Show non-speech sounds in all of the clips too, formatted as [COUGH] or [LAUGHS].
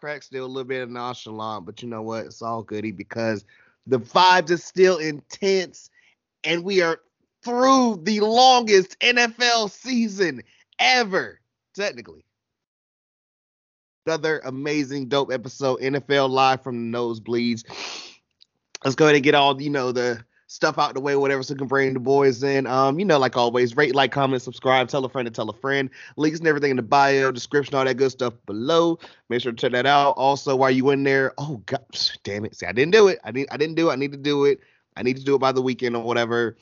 Beer crack still a little bit of nonchalant, but you know what? It's all goody because the vibes is still intense, and we are through the longest NFL season ever, technically. Another amazing, dope episode, NFL live from the nosebleeds. Let's go ahead and get all you know the stuff out the way, whatever, so we can bring the boys in. Um, you know, like always, rate, like, comment, subscribe, tell a friend to tell a friend. Links and everything in the bio, description, all that good stuff below. Make sure to check that out. Also, while you in there, oh god, [SIGHS] damn it, see, I didn't do it. I didn't. I didn't do it. I need to do it. I need to do it by the weekend or whatever.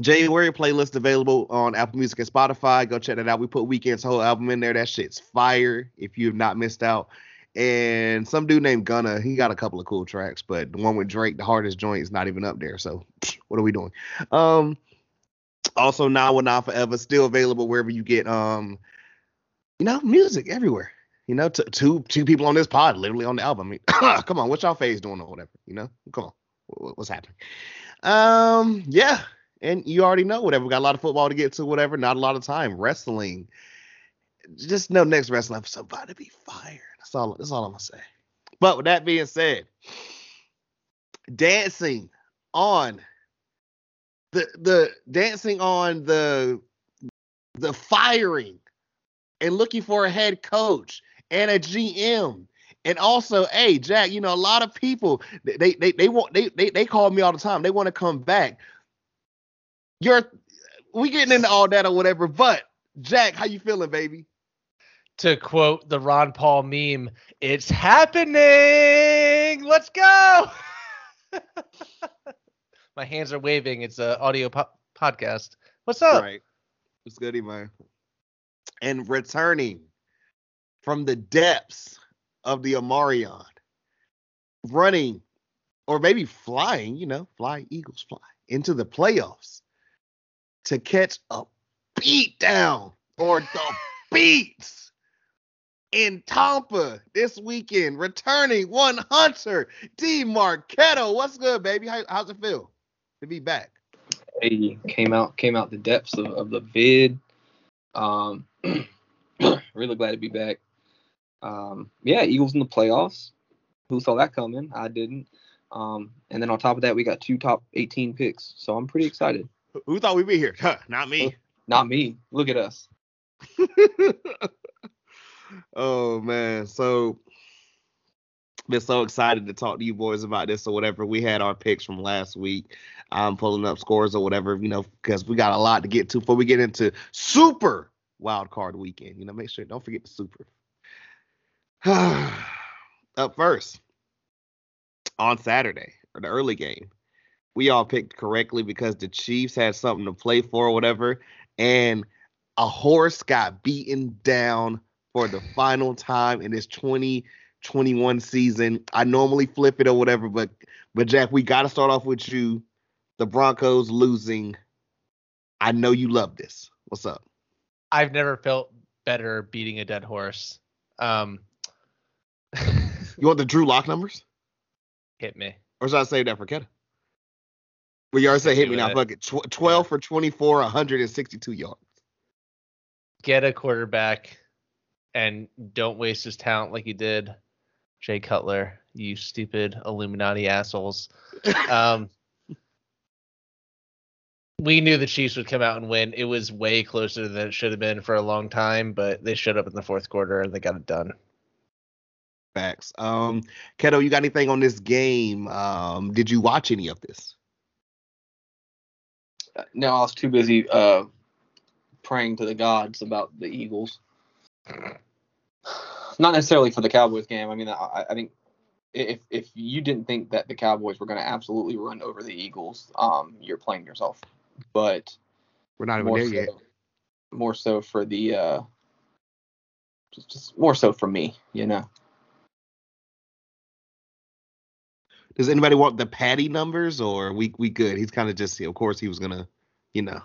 January playlist available on Apple Music and Spotify. Go check that out. We put Weeknd's whole album in there. That shit's fire. If you have not missed out. And some dude named Gunna, he got a couple of cool tracks, but the one with Drake, the hardest joint, is not even up there. So [SNIFFS] what are we doing? Um, also now and not forever, still available wherever you get um, you know, music everywhere. You know, t- two two people on this pod, literally on the album. I mean, [COUGHS] come on, what's y'all face doing or whatever? You know, come on, what, what's happening? Um, yeah, and you already know whatever. We got a lot of football to get to, whatever. Not a lot of time. Wrestling. Just know next wrestling episode about to be fire. That's all. That's all I'm gonna say. But with that being said, dancing on the the dancing on the the firing and looking for a head coach and a GM. And also, hey, Jack, you know, a lot of people they they they want they they, they call me all the time. They want to come back. You're we getting into all that or whatever, but Jack, how you feeling, baby? To quote the Ron Paul meme, it's happening. Let's go. [LAUGHS] My hands are waving. It's a audio po- podcast. What's up? Right. It's goody, man. And returning from the depths of the Amarion, running or maybe flying, you know, fly Eagles fly into the playoffs to catch a beat down or the [LAUGHS] beats in Tampa this weekend. Returning one hunter, D Marquetto. What's good, baby? How, how's it feel to be back? Hey, came out came out the depths of, of the vid. Um, [CLEARS THROAT] really glad to be back. Um, yeah, Eagles in the playoffs. Who saw that coming? I didn't. Um, and then on top of that, we got two top 18 picks. So I'm pretty excited. Who thought we'd be here? Huh, [LAUGHS] not me. Not me. Look at us. [LAUGHS] oh man, so been so excited to talk to you boys about this or whatever. We had our picks from last week. I'm pulling up scores or whatever, you know, because we got a lot to get to before we get into super wild card weekend. You know, make sure don't forget the super. [SIGHS] up first on Saturday or the early game, we all picked correctly because the Chiefs had something to play for or whatever, and a horse got beaten down for the final time in this 2021 season. I normally flip it or whatever, but but Jack, we got to start off with you. The Broncos losing. I know you love this. What's up? I've never felt better beating a dead horse. Um, [LAUGHS] You want the Drew Lock numbers, hit me. or should I save that for Keto? Well, you already say hit me now. Fuck it. Tw- 12 for 24, 162 yards. Get a quarterback and don't waste his talent like you did, Jay Cutler. You stupid Illuminati assholes. Um, we knew the Chiefs would come out and win. It was way closer than it should have been for a long time, but they showed up in the fourth quarter and they got it done. Facts. Um, Keto, you got anything on this game? Um, did you watch any of this? Uh, No, I was too busy uh, praying to the gods about the Eagles. Not necessarily for the Cowboys game. I mean, I, I think if if you didn't think that the Cowboys were going to absolutely run over the Eagles, um, you're playing yourself. But We're not even more there so, yet. more so for the uh, just, just more so for me, you know. Does anybody want the Patty numbers or we we good? He's kind of just, of course, he was gonna, you know.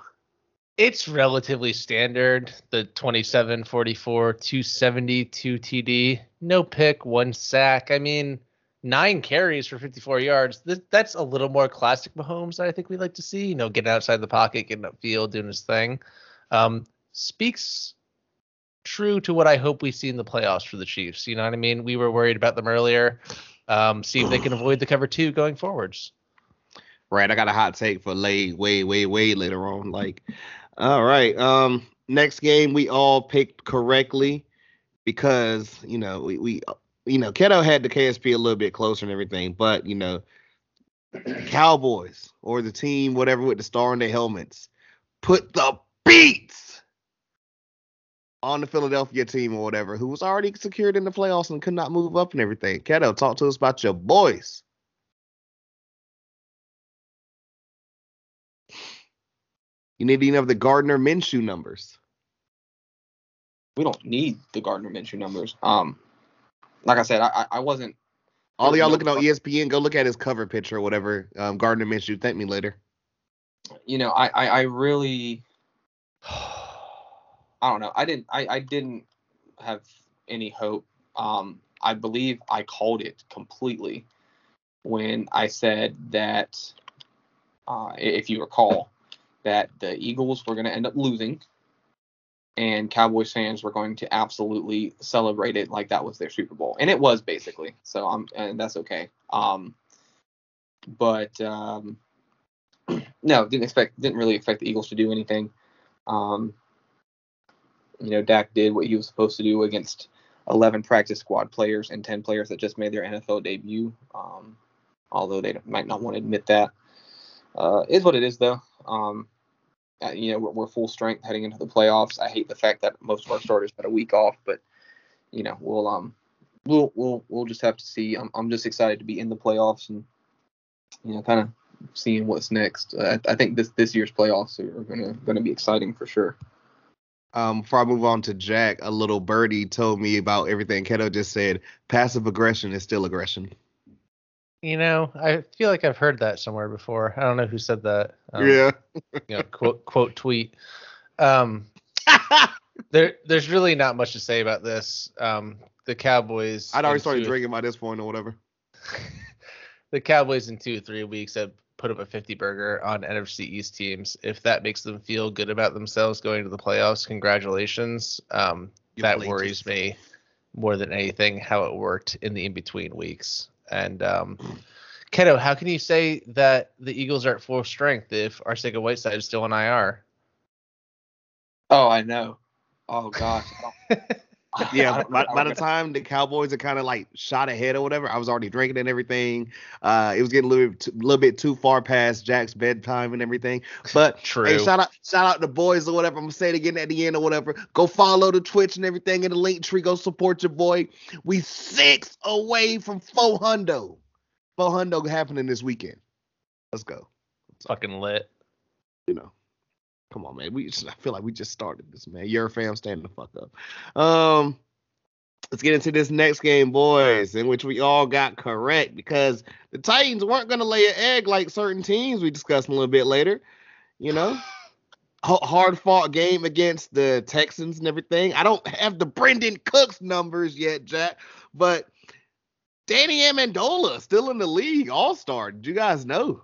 It's relatively standard. The 27, 44, 270, 2 TD, no pick, one sack. I mean, nine carries for 54 yards. Th- that's a little more classic Mahomes that I think we like to see. You know, getting outside the pocket, getting upfield, doing his thing. um, speaks true to what I hope we see in the playoffs for the Chiefs. You know what I mean? We were worried about them earlier. Um, see if they can avoid the cover two going forwards. Right, I got a hot take for lay way, way, way later on. Like, all right. Um, next game we all picked correctly because you know we, we you know Keto had the KSP a little bit closer and everything, but you know [CLEARS THROAT] Cowboys or the team whatever with the star on their helmets put the beats on the Philadelphia team or whatever who was already secured in the playoffs and could not move up and everything. Keto, talk to us about your boys. You need any of the Gardner Minshew numbers. We don't need the Gardner Minshew numbers. Um, like I said, I I wasn't. All y'all no looking on ESPN, go look at his cover picture or whatever. Um, Gardner Minshew. Thank me later. You know, I I, I really. [SIGHS] I don't know. I didn't. I, I didn't have any hope. Um, I believe I called it completely when I said that, uh, if you recall, that the Eagles were going to end up losing, and Cowboys fans were going to absolutely celebrate it like that was their Super Bowl, and it was basically. So I'm, and that's okay. Um, but um, [CLEARS THROAT] no, didn't expect, didn't really expect the Eagles to do anything. Um, you know, Dak did what he was supposed to do against 11 practice squad players and 10 players that just made their NFL debut. Um, although they might not want to admit that. Uh, is what it is, though. Um, you know, we're, we're full strength heading into the playoffs. I hate the fact that most of our starters had a week off, but you know, we'll um, we'll we'll we'll just have to see. I'm I'm just excited to be in the playoffs and you know, kind of seeing what's next. Uh, I, I think this this year's playoffs are gonna gonna be exciting for sure. Um, before I move on to Jack, a little birdie told me about everything Keto just said. Passive aggression is still aggression. You know, I feel like I've heard that somewhere before. I don't know who said that. Um, yeah. [LAUGHS] You know, quote quote tweet. Um, [LAUGHS] there there's really not much to say about this. Um, the Cowboys. I'd already started two- drinking by this point or whatever. [LAUGHS] the Cowboys in two or three weeks have put up a 50 burger on NFC East teams. If that makes them feel good about themselves going to the playoffs, congratulations. Um, that worries me more than anything how it worked in the in between weeks. And um, Keto, how can you say that the Eagles are at full strength if Arcega Whiteside is still on IR? Oh, I know. Oh gosh. [LAUGHS] [LAUGHS] I don't- I Yeah, by, by the time the Cowboys are kind of like shot ahead or whatever, I was already drinking and everything. Uh, it was getting a little, bit- little bit too far past Jack's bedtime and everything. But [LAUGHS] True. hey, shout out, shout out the boys or whatever. I'm gonna say it again at the end or whatever. Go follow the Twitch and everything in the link tree. Go support your boy. We six away from four hundo. Four hundo happening this weekend. Let's go. It's Fucking lit. you know, come on, man. We just, I feel like we just started this, man. Your fam, stand the fuck up. Um, let's get into this next game, boys, in which we all got correct because the Titans weren't gonna lay an egg like certain teams we discussed a little bit later. You know, [SIGHS] hard fought game against the Texans and everything. I don't have the Brandin Cooks numbers yet, Jack, but Danny Amendola still in the league, All Star. Did you guys know?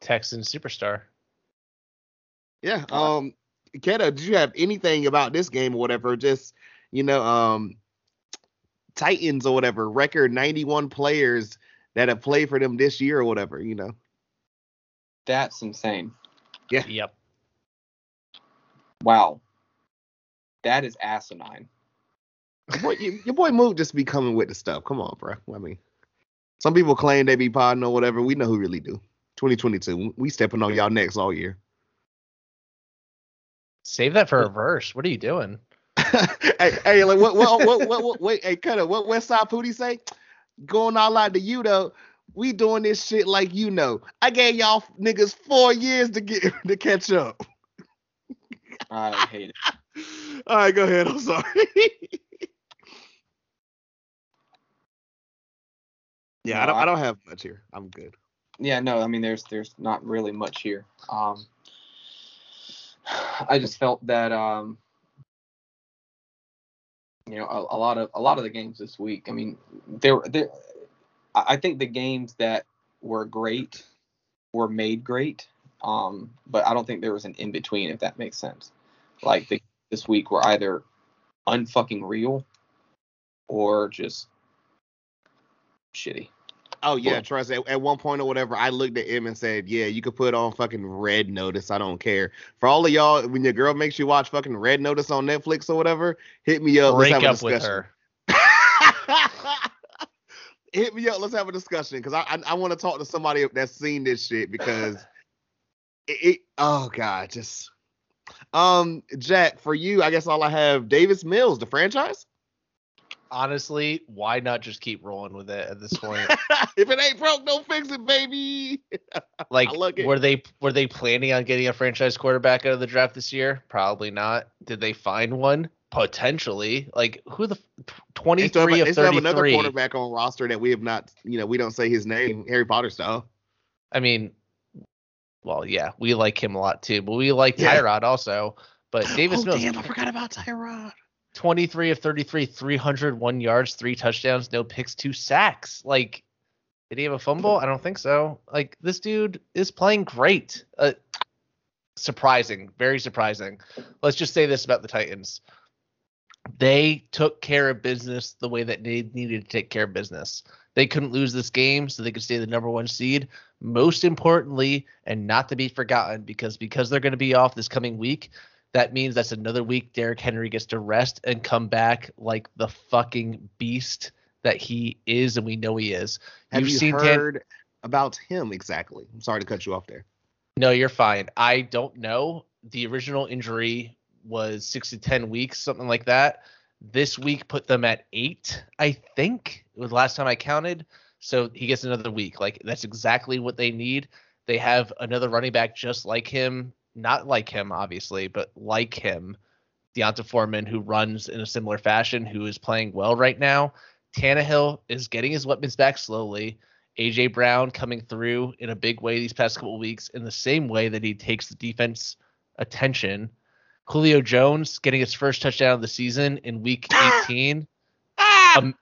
Texan superstar. Yeah. Um, Keto, did you have anything about this game or whatever? Just you know, um, Titans or whatever record 91 players that have played for them this year or whatever. You know. That's insane. Yeah. Yep. Wow. That is asinine. Your boy, your, your boy Mook just be coming with the stuff. Come on, bro. I mean, some people claim they be podding or whatever. We know who really do. 2022. We stepping on y'all necks all year. Save that for a verse. What are you doing? [LAUGHS] hey, hey, like what, what, what, what, what, wait, hey, Cutter, what West Side Pootie say? Going all out to you though. We doing this shit like you know. I gave y'all niggas four years to get [LAUGHS] to catch up. I hate it. [LAUGHS] All right, go ahead. I'm sorry. yeah, I don't, I don't have much here. I'm good. Yeah, no, I mean there's there's not really much here. Um I just felt that um you know a, a lot of a lot of the games this week. I mean there there I think the games that were great were made great. Um, but I don't think there was an in between, if that makes sense. Like the, this week were either unfucking real or just shitty. Oh yeah, Cool. trust. At, at one point or whatever, I looked at him and said, "Yeah, you could put on fucking Red Notice. I don't care." For all of y'all, when your girl makes you watch fucking Red Notice on Netflix or whatever, hit me up. Break let's have up a with discussion. her. [LAUGHS] hit me up. Let's have a discussion because I I, I want to talk to somebody that's seen this shit because it, it. Oh god, just um Jack. For you, I guess all I have Davis Mills, the franchise. Honestly, why not just keep rolling with it at this point? [LAUGHS] if it ain't broke, don't fix it, baby. [LAUGHS] Like, it. were they were they planning on getting a franchise quarterback out of the draft this year? Probably not. Did they find one? Potentially. Like, who the twenty They still, have, three of thirty another quarterback on roster that we have not, you know, we don't say his name, Harry Potter style. I mean, well, yeah, we like him a lot too, but we like Yeah. Tyrod also. But [SIGHS] Davis oh, Mills, damn, I forgot about Tyrod. 23 of 33, 301 yards, three touchdowns, no picks, two sacks. Like, did he have a fumble? I don't think so. Like, this dude is playing great. Uh, surprising, very surprising. Let's just say this about the Titans. They took care of business the way that they needed to take care of business. They couldn't lose this game, so they could stay the number one seed. Most importantly, and not to be forgotten, because because they're going to be off this coming week, that means that's another week Derrick Henry gets to rest and come back like the fucking beast that he is, and we know he is. Have You've you heard about him exactly? I'm sorry to cut you off there. No, you're fine. I don't know. The original injury was six to ten weeks, something like that. This week put them at eight, I think. It was the last time I counted. So he gets another week. Like that's exactly what they need. They have another running back just like him, not like him, obviously, but like him, D'Onta Foreman, who runs in a similar fashion, who is playing well right now. Tannehill is getting his weapons back slowly. AJ Brown coming through in a big way these past couple weeks in the same way that he takes the defense attention. Julio Jones getting his first touchdown of the season in week [LAUGHS] 18. Um,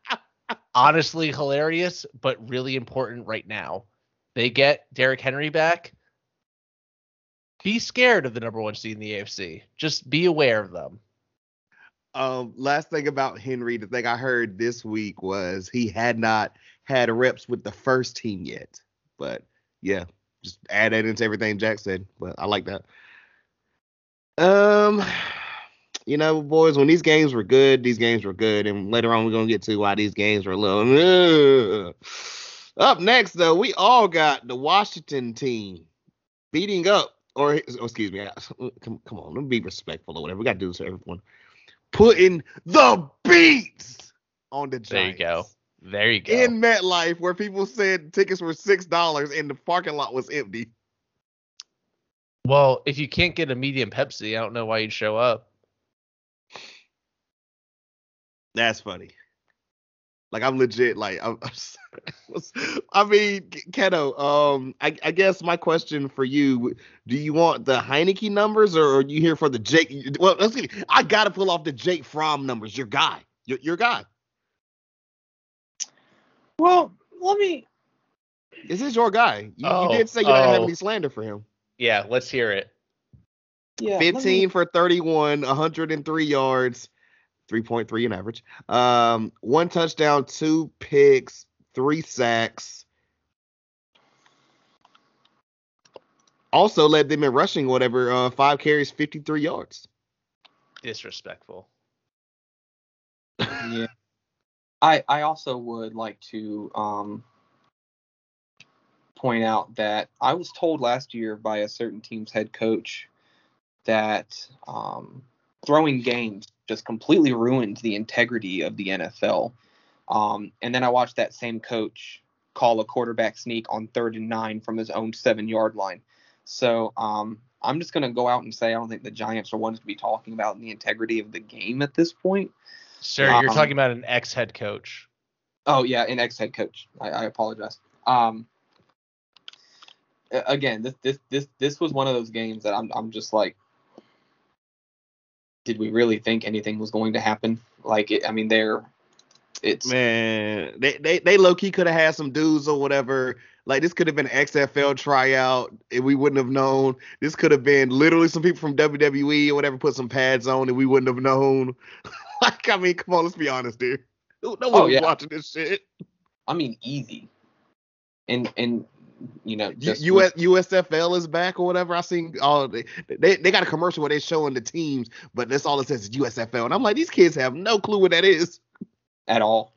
honestly hilarious, but really important right now. They get Derrick Henry back. Be scared of the number one seed in the AFC. Just be aware of them. Um, last thing about Henry, the thing I heard this week was he had not had reps with the first team yet. But yeah, just add that into everything Jack said. But I like that. Um, you know, boys, when these games were good, these games were good, and later on we're gonna get to why these games were a little. Ugh. Up next, though, we all got the Washington team beating up, or oh, excuse me, come, come on, let me be respectful or whatever. We got to do this for everyone. Putting the beats on the There you go. There you go. In MetLife, where people said tickets were six dollars and the parking lot was empty. well, if you can't get a medium Pepsi, I don't know why you'd show up. That's funny. Like I'm legit. Like I'm. [LAUGHS] I mean, Keto. Um, I, I guess my question for you: Do you want the Heineke numbers, or are you here for the Jake? Well, let's see. I gotta pull off the Jake Fromm numbers. Your guy. Your your guy. Well, let me. This is your guy. You, Oh, you did say you didn't have oh. any slander for him. Yeah, let's hear it. Yeah, let me- 15 for 31, 103 yards, 3.3 in average. Um, one touchdown, two picks, three sacks. Also led them in rushing, whatever, uh, five carries, 53 yards. Disrespectful. yeah. I I also would like to um point out that I was told last year by a certain team's head coach that um throwing games just completely ruined the integrity of the NFL. Um and then I watched that same coach call a quarterback sneak on third and nine from his own seven yard line. So um I'm just gonna go out and say I don't think the Giants are ones to be talking about the integrity of the game at this point. Sir, you're Um, talking about an ex head coach. Oh yeah, an ex head coach. I, I apologize. Um, again, this this this this was one of those games that I'm I'm just like, did we really think anything was going to happen? Like, it, I mean, they're it's Man, they they, they low key could have had some dudes or whatever Like this could have been XFL tryout, and we wouldn't have known. This could have been literally some people from WWE or whatever put some pads on, and we wouldn't have known. [LAUGHS] like, I mean, come on, let's be honest, dude. No oh, one Oh, was yeah. watching this shit. I mean, easy. And and you know, US, USFL is back or whatever. I seen all they, they they got a commercial where they're showing the teams, but that's all it says is USFL, and I'm like, these kids have no clue what that is. at all.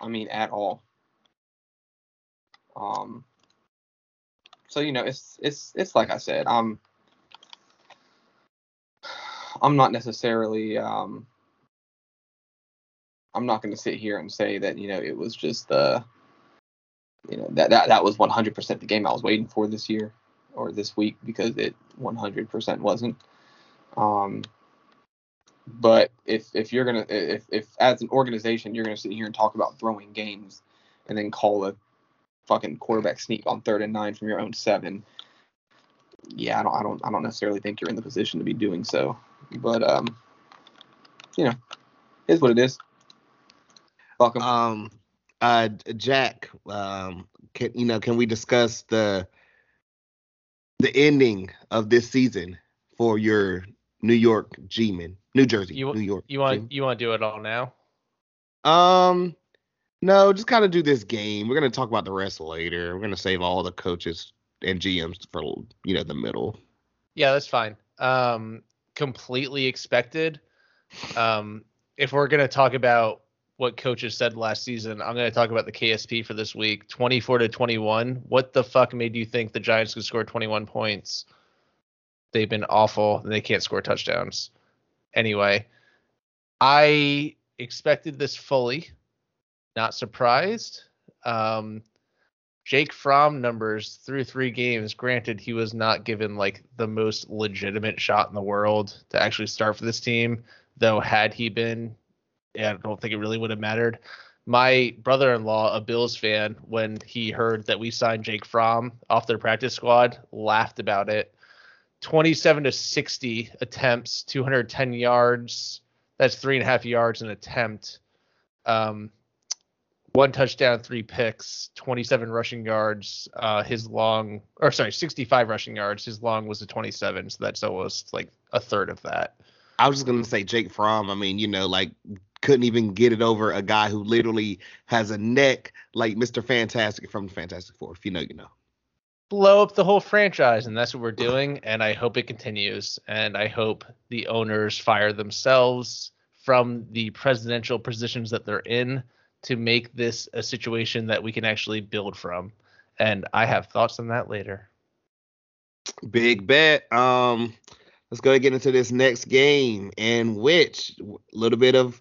I mean, at all. Um. So you know, it's it's it's like I said. I'm I'm not necessarily um. I'm not going to sit here and say that you know it was just uh. You know that that that was 100% the game I was waiting for this year or this week because it 100% wasn't. Um. But if if you're gonna if if as an organization you're gonna sit here and talk about throwing games and then call a fucking quarterback sneak on third and nine from your own seven, yeah, I don't I don't I don't necessarily think you're in the position to be doing so. But um, you know, is what it is. Welcome. Um, uh, Jack, um, can you know? Can we discuss the the ending of this season for your New York G-men, New Jersey, You- New York? You want G-men? you want to do it all now? Um, no, just kind of do this game. We're gonna talk about the rest later. We're gonna save all the coaches and GMs for you know the middle. Yeah, that's fine. Um, completely expected. Um, if we're gonna talk about what coaches said last season, I'm gonna talk about the KSP for this week. 24 to 21. What the fuck made you think the Giants could score 21 points? They've been awful and they can't score touchdowns. Anyway, I expected this fully. Not surprised. Um, Jake Fromm numbers through three games. Granted, he was not given like the most legitimate shot in the world to actually start for this team. Though, had he been, I don't think it really would have mattered. My brother-in-law, a Bills fan, when he heard that we signed Jake Fromm off their practice squad, laughed about it. 27 to 60 attempts, 210 yards. That's three and a half yards an attempt. Um, one touchdown, three picks, 27 rushing yards. Uh, his long, or sorry, 65 rushing yards. His long was a 27, so that's almost like a third of that. I was just gonna say Jake Fromm. I mean, you know, like couldn't even get it over a guy who literally has a neck like Mr. Fantastic from the Fantastic Four. If you know, you know. Blow up the whole franchise, and that's what we're doing. And I hope it continues. And I hope the owners fire themselves from the presidential positions that they're in to make this a situation that we can actually build from. And I have thoughts on that later. Big bet. Um, let's go and get into this next game, in which a little bit of,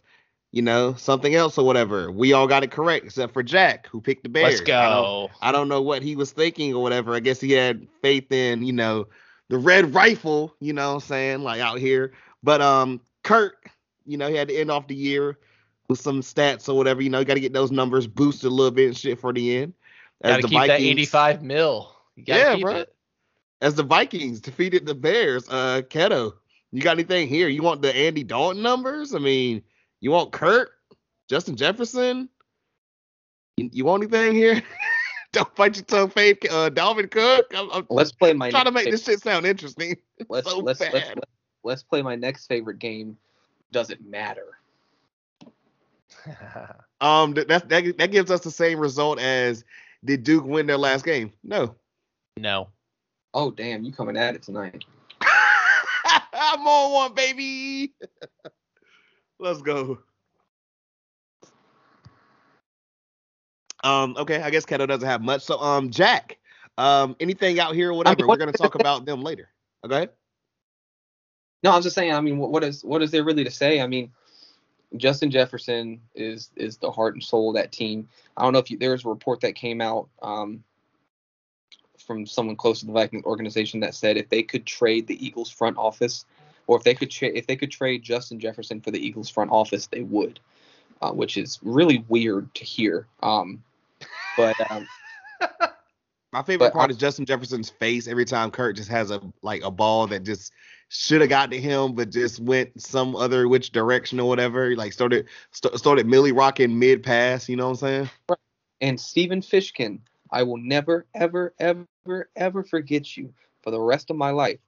you know, something else or whatever. We all got it correct except for Jack, who picked the Bears. Let's I don't, go. I don't know what he was thinking or whatever. I guess he had faith in, you know, the red rifle, you know what I'm saying, like out here. But um Kirk, you know, he had to end off the year with some stats or whatever. You know, you got to get those numbers boosted a little bit and shit for the end. As Gotta the keep that Vikings- 85 mil. Yeah, bro. it. As the Vikings defeated the Bears, uh, Keto, you got anything here? You want the Andy Dalton numbers? I mean, you want Kirk, Justin Jefferson? You, you want anything here? [LAUGHS] Don't bite your tongue, fade. Uh, Dalvin Cook. I'm, I'm let's play my trying to next make this shit sound interesting. [LAUGHS] let's, so let's, let's bad. let's play my next favorite game. Does it matter? [LAUGHS] Um, that that that gives us the same result as did Duke win their last game? No. no. Oh damn, you coming at it tonight? I'm on one, baby. Let's go. Um, okay, I guess Keto doesn't have much. So, um, Jack, um, anything out here or whatever, what- we're gonna talk about them later. Okay. No, I'm just saying. I mean, what, what is what is there really to say? I mean, Justin Jefferson is is the heart and soul of that team. I don't know if you, there was a report that came out um, from someone close to the Viking organization that said if they could trade the Eagles front office, or if they could tra- if they could trade Justin Jefferson for the Eagles front office, they would, uh, which is really weird to hear. Um, but um, [LAUGHS] My favorite But part I- is Justin Jefferson's face every time Kirk just has a like a ball that just should have got to him, but just went some other which direction or whatever. Like started st- started Millie rocking mid pass. You know what I'm saying? and Stephen Fishkin I will never, ever, ever, ever forget you for the rest of my life.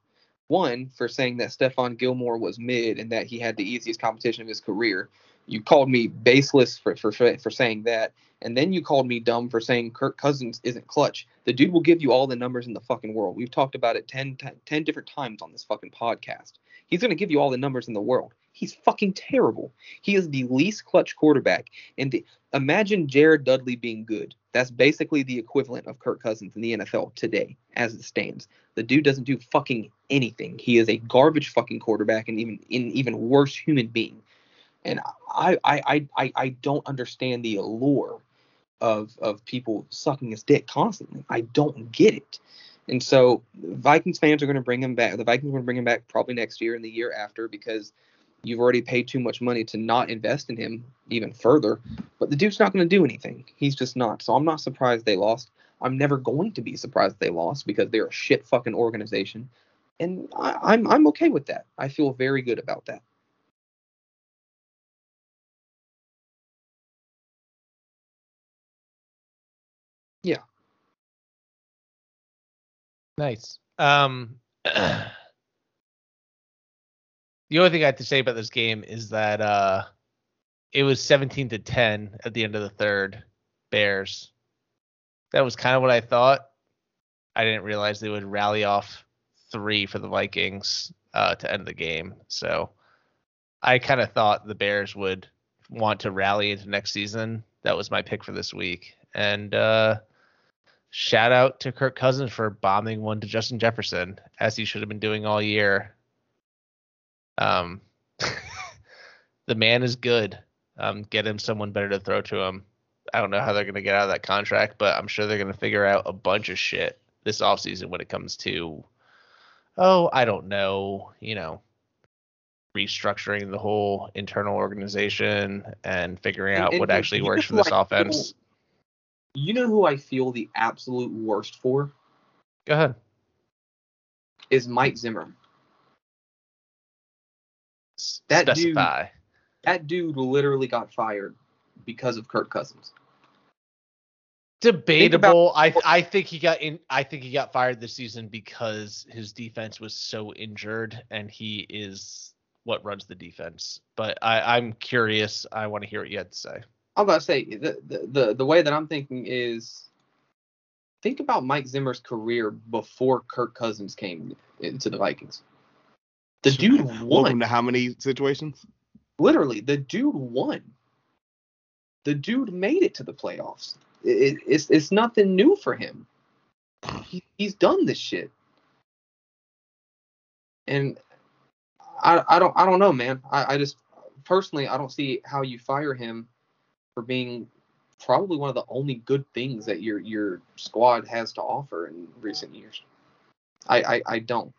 One, for saying that Stephon Gilmore was mid and that he had the easiest competition of his career. You called me baseless for, for, for saying that. And then you called me dumb for saying Kirk Cousins isn't clutch. The dude will give you all the numbers in the fucking world. We've talked about it 10, 10, 10 different times on this fucking podcast. He's going to give you all the numbers in the world. He's fucking terrible. He is the least clutch quarterback. And the, imagine Jared Dudley being good. That's basically the equivalent of Kirk Cousins in the NFL today, as it stands. The dude doesn't do fucking anything. He is a garbage fucking quarterback and even an even worse human being. And I I I I don't understand the allure of of people sucking his dick constantly. I don't get it. And so Vikings fans are going to bring him back. The Vikings are going to bring him back probably next year and the year after because you've already paid too much money to not invest in him even further. But the dude's not going to do anything. He's just not. So I'm not surprised they lost. I'm never going to be surprised they lost because they're a shit fucking organization. And I, I'm I'm okay with that. I feel very good about that. Yeah. Nice. Um, [CLEARS THROAT] the only thing I have to say about this game is that uh, it was 17 to 10 at the end of the third. Bears. That was kind of what I thought. I didn't realize they would rally off three for the Vikings uh, to end the game. So I kind of thought the Bears would want to rally into next season. That was my pick for this week. And uh, shout out to Kirk Cousins for bombing one to Justin Jefferson, as he should have been doing all year. Um, [LAUGHS] the man is good. Um, get him someone better to throw to him. I don't know how they're going to get out of that contract, but I'm sure they're going to figure out a bunch of shit this offseason when it comes to, oh, I don't know, you know, restructuring the whole internal organization and figuring out And- what and actually works for this I offense. You know who I feel the absolute worst for Go ahead. is Mike Zimmer. That dude- That dude literally got fired because of Kirk Cousins. Debatable. I I think he got in. I think he got fired this season because his defense was so injured, and he is what runs the defense. But I, I'm curious. I want to hear what you had to say. I'm about to say the, the the the way that I'm thinking is think about Mike Zimmer's career before Kirk Cousins came into the Vikings. The dude won. Welcome to how many situations? Literally, the dude won. The dude made it to the playoffs. It, it- it's it's nothing new for him. He, he's done this shit. And I I don't I don't know, man. I, I just personally I don't see how you fire him for being probably one of the only good things that your your squad has to offer in recent years. I I, I don't.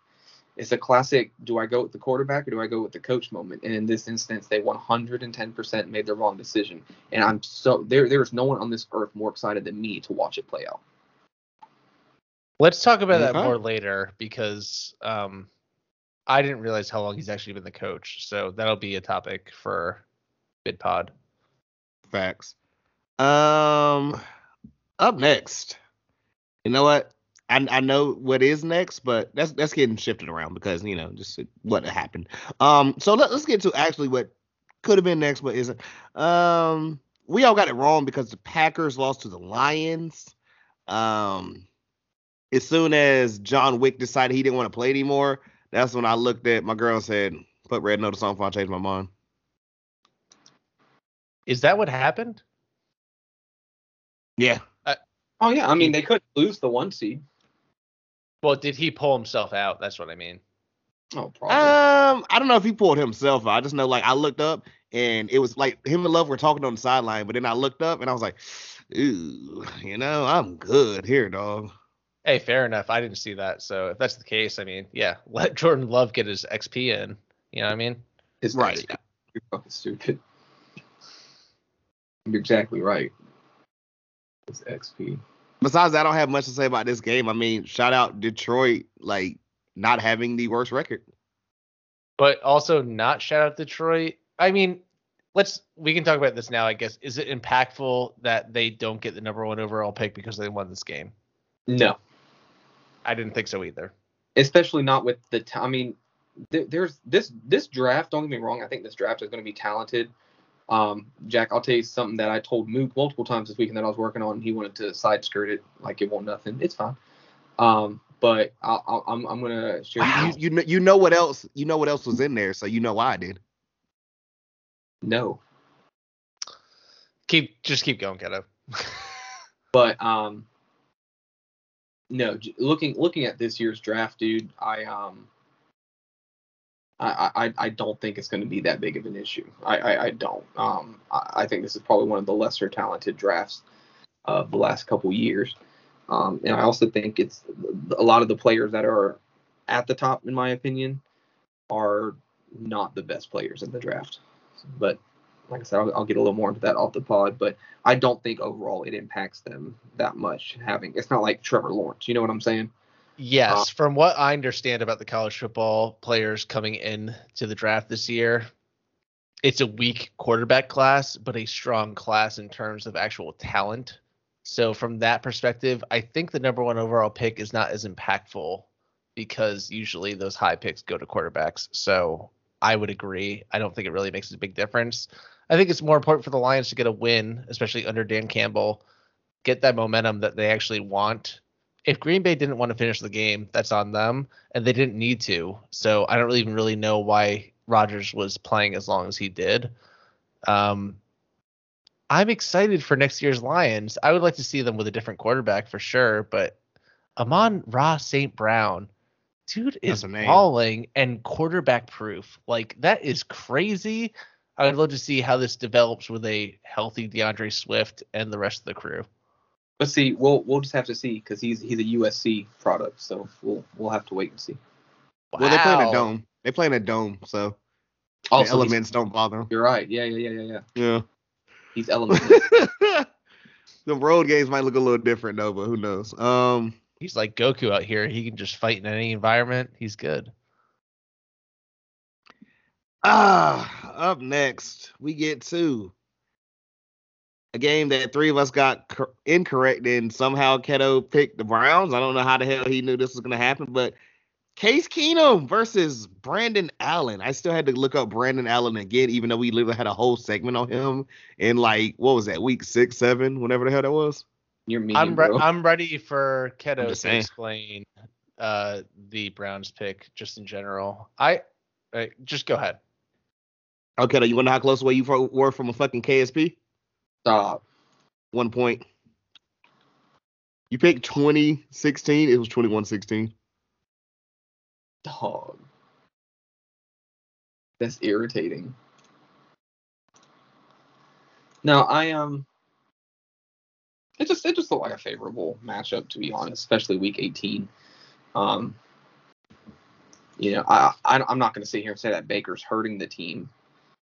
It's a classic. Do I go with the quarterback or do I go with the coach moment? And in this instance, they 110% made the wrong decision. And I'm so there. There is no one on this earth more excited than me to watch it play out. Let's talk about that more later because um, I didn't realize how long he's actually been the coach. So that'll be a topic for BidPod. Facts. Um, up next. You know what? I I know what is next, but that's that's getting shifted around because you know just what happened. Um, so let, let's get to actually what could have been next, but isn't. Um, we all got it wrong because the Packers lost to the Lions. Um, as soon as John Wick decided he didn't want to play anymore, that's when I looked at my girl and said, "Put Red Notice on before I change my mind." Is that what happened? Yeah, Oh yeah, I mean they could lose the one seed. Well, did he pull himself out? That's what I mean. Oh, probably. Um, I don't know if he pulled himself out. I just know like I looked up and it was like him and Love were talking on the sideline, but then I looked up and I was like, ooh, you know, I'm good here, dog. Hey, fair enough. I didn't see that. So if that's the case, I mean, yeah, [LAUGHS] let Jordan Love get his XP in. You know what I mean? It's Right. XP. You're fucking stupid. [LAUGHS] You're exactly right. It's XP. Besides, that, I don't have much to say about this game. I mean, shout out Detroit, like not having the worst record. But also not shout out Detroit. I mean, let's we can talk about this now. I guess is it impactful that they don't get the number one overall pick because they won this game? No, I didn't think so either. especially not with the. T- I mean, th- there's this this draft. Don't get me wrong. I think this draft is going to be talented. Um, Jack, I'll tell you something that I told Mook multiple times this weekend that I was working on. and He wanted to side skirt it like it won't nothing. It's fine. Um, but I'll, I'll, I'm I'm gonna share. You, you know you know what else you know what else was in there, so you know why I did. no, Keep just keep going, kiddo. [LAUGHS] but um, no. Looking looking at this year's draft, dude, I um. I, I, I don't think it's going to be that big of an issue. I, I, I don't. Um, I, I think this is probably one of the lesser talented drafts of the last couple years. Um, and I also think it's a lot of the players that are at the top, in my opinion, are not the best players in the draft. But like I said, I'll, I'll get a little more into that off the pod. But I don't think overall it impacts them that much. Having it's not like Trevor Lawrence. You know what I'm saying? Yes, Uh, from what I understand about the college football players coming in to the draft this year, it's a weak quarterback class, but a strong class in terms of actual talent. So from that perspective, I think the number one overall pick is not as impactful because usually those high picks go to quarterbacks. So I would agree. I don't think it really makes a big difference. I think it's more important for the Lions to get a win, especially under Dan Campbell, get that momentum that they actually want if Green Bay didn't want to finish the game, that's on them, and they didn't need to. So I don't even really know why Rodgers was playing as long as he did. Um, I'm excited for next year's Lions. I would like to see them with a different quarterback for sure, but Amon Ra St. Brown, dude is That's a name. balling and quarterback proof. Like that is crazy. I would love to see how this develops with a healthy DeAndre Swift and the rest of the crew. Let's see. We'll we'll just have to see because he's he's a USC product. So we'll we'll have to wait and see. Well, they play in a dome. They play in a dome, so the Also, he's- elements don't bother them. You're right. Yeah, yeah, yeah, yeah, yeah. Yeah. He's element. [LAUGHS] the road games might look a little different though, but who knows? Um, He's like Goku out here. He can just fight in any environment. He's good. ah, up next we get to a game that three of us got cor- incorrect and somehow Keto picked the Browns. I don't know how the hell he knew this was gonna happen, but Case Keenum versus Brandon Allen. I still had to look up Brandon Allen again, even though we literally had a whole segment on him in like what was that week six, seven, whenever the hell that was. You're mean, I'm re- bro. I'm ready for Keto to saying. explain uh, the Browns pick just in general. I uh, just go ahead. Okay, you wanna know how close away you were from a fucking KSP? Stop. One point. You picked 2016. It was 2116. Dog. That's irritating. No, I um. It just it just looked like a favorable matchup to be honest, especially week 18. Um. You know, I, I I'm not going to sit here and say that Baker's hurting the team,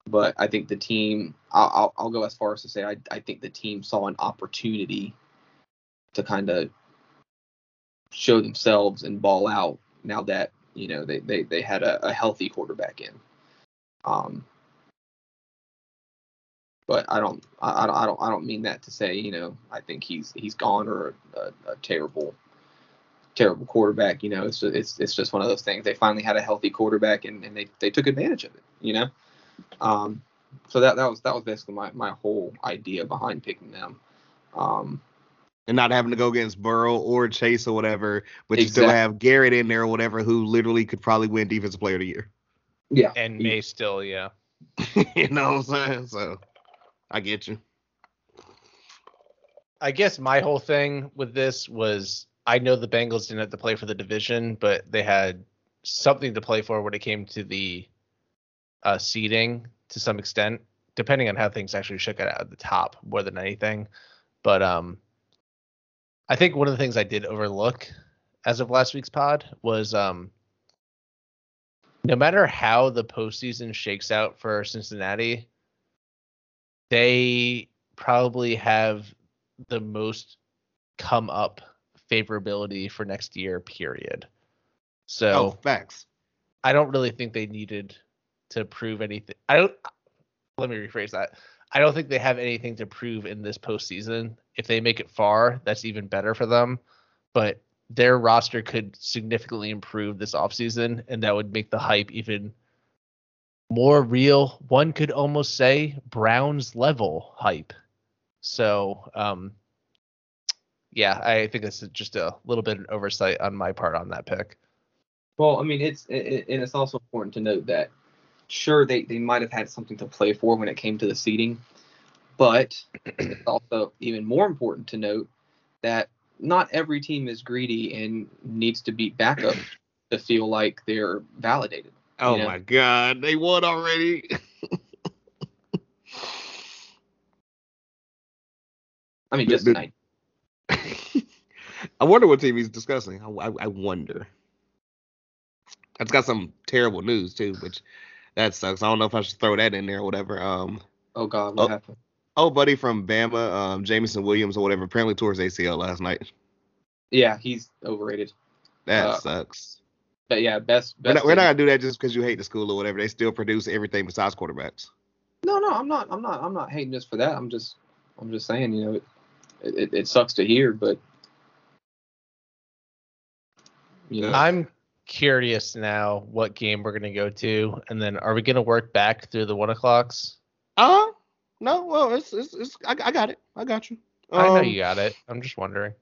but I think the team. I'll I'll, I'll go as far as to say I I think the team saw an opportunity to kind of show themselves and ball out now that you know they they, they had a, a healthy quarterback in um but i don't I, I don't i don't mean that to say you know i think he's he's gone or a, a, a terrible terrible quarterback you know it's just, it's it's just one of those things they finally had a healthy quarterback and, and they they took advantage of it you know um so that that was that was basically my my whole idea behind picking them um And not having to go against Burrow or Chase or whatever, but you still have Garrett in there or whatever who literally could probably win Defensive Player of the Year. yeah And may still, yeah. [LAUGHS] you know what I'm saying? So I get you. I guess my whole thing with this was I know the Bengals didn't have to play for the division, but they had something to play for when it came to the uh, seeding to some extent, depending on how things actually shook out at the top more than anything. But um, I think one of the things I did overlook as of last week's pod was um, no matter how the postseason shakes out for Cincinnati, they probably have the most come up favorability for next year, period. So Oh, facts. I don't really think they needed to prove anything. I don't let me rephrase that. I don't think they have anything to prove in this postseason. If they make it far, that's even better for them. But their roster could significantly improve this offseason, and that would make the hype even more real. One could almost say Browns level hype. So, um, yeah, I think it's just a little bit of oversight on my part on that pick. Well, I mean, it's it, and it's also important to note that sure they, they might have had something to play for when it came to the seating, but it's also even more important to note that not every team is greedy and needs to beat backup to feel like they're validated. Oh know? my god, they won already. [LAUGHS] I mean, just tonight. [LAUGHS] I wonder what team he's discussing. I, I, I wonder. That's got some terrible news too, which that sucks. I don't know if I should throw that in there or whatever. Um, Oh God, what Oh. happened? oh, buddy from Bama, um, Jameson Williams or whatever, apparently tore his ACL last night. Yeah, he's overrated. That Uh, sucks. But yeah, best. We're not, we're not gonna do that just because you hate the school or whatever. They still produce everything besides quarterbacks. No, no, I'm not. I'm not. I'm not hating just for that. I'm just. I'm just saying. You know, it it, it sucks to hear, but. You know, Yeah. I'm curious now what game we're gonna go to, and then are we gonna work back through the one o'clocks? Uh no, well, it's it's, it's I, I got it. I got you. I know Um, you got it. I'm just wondering.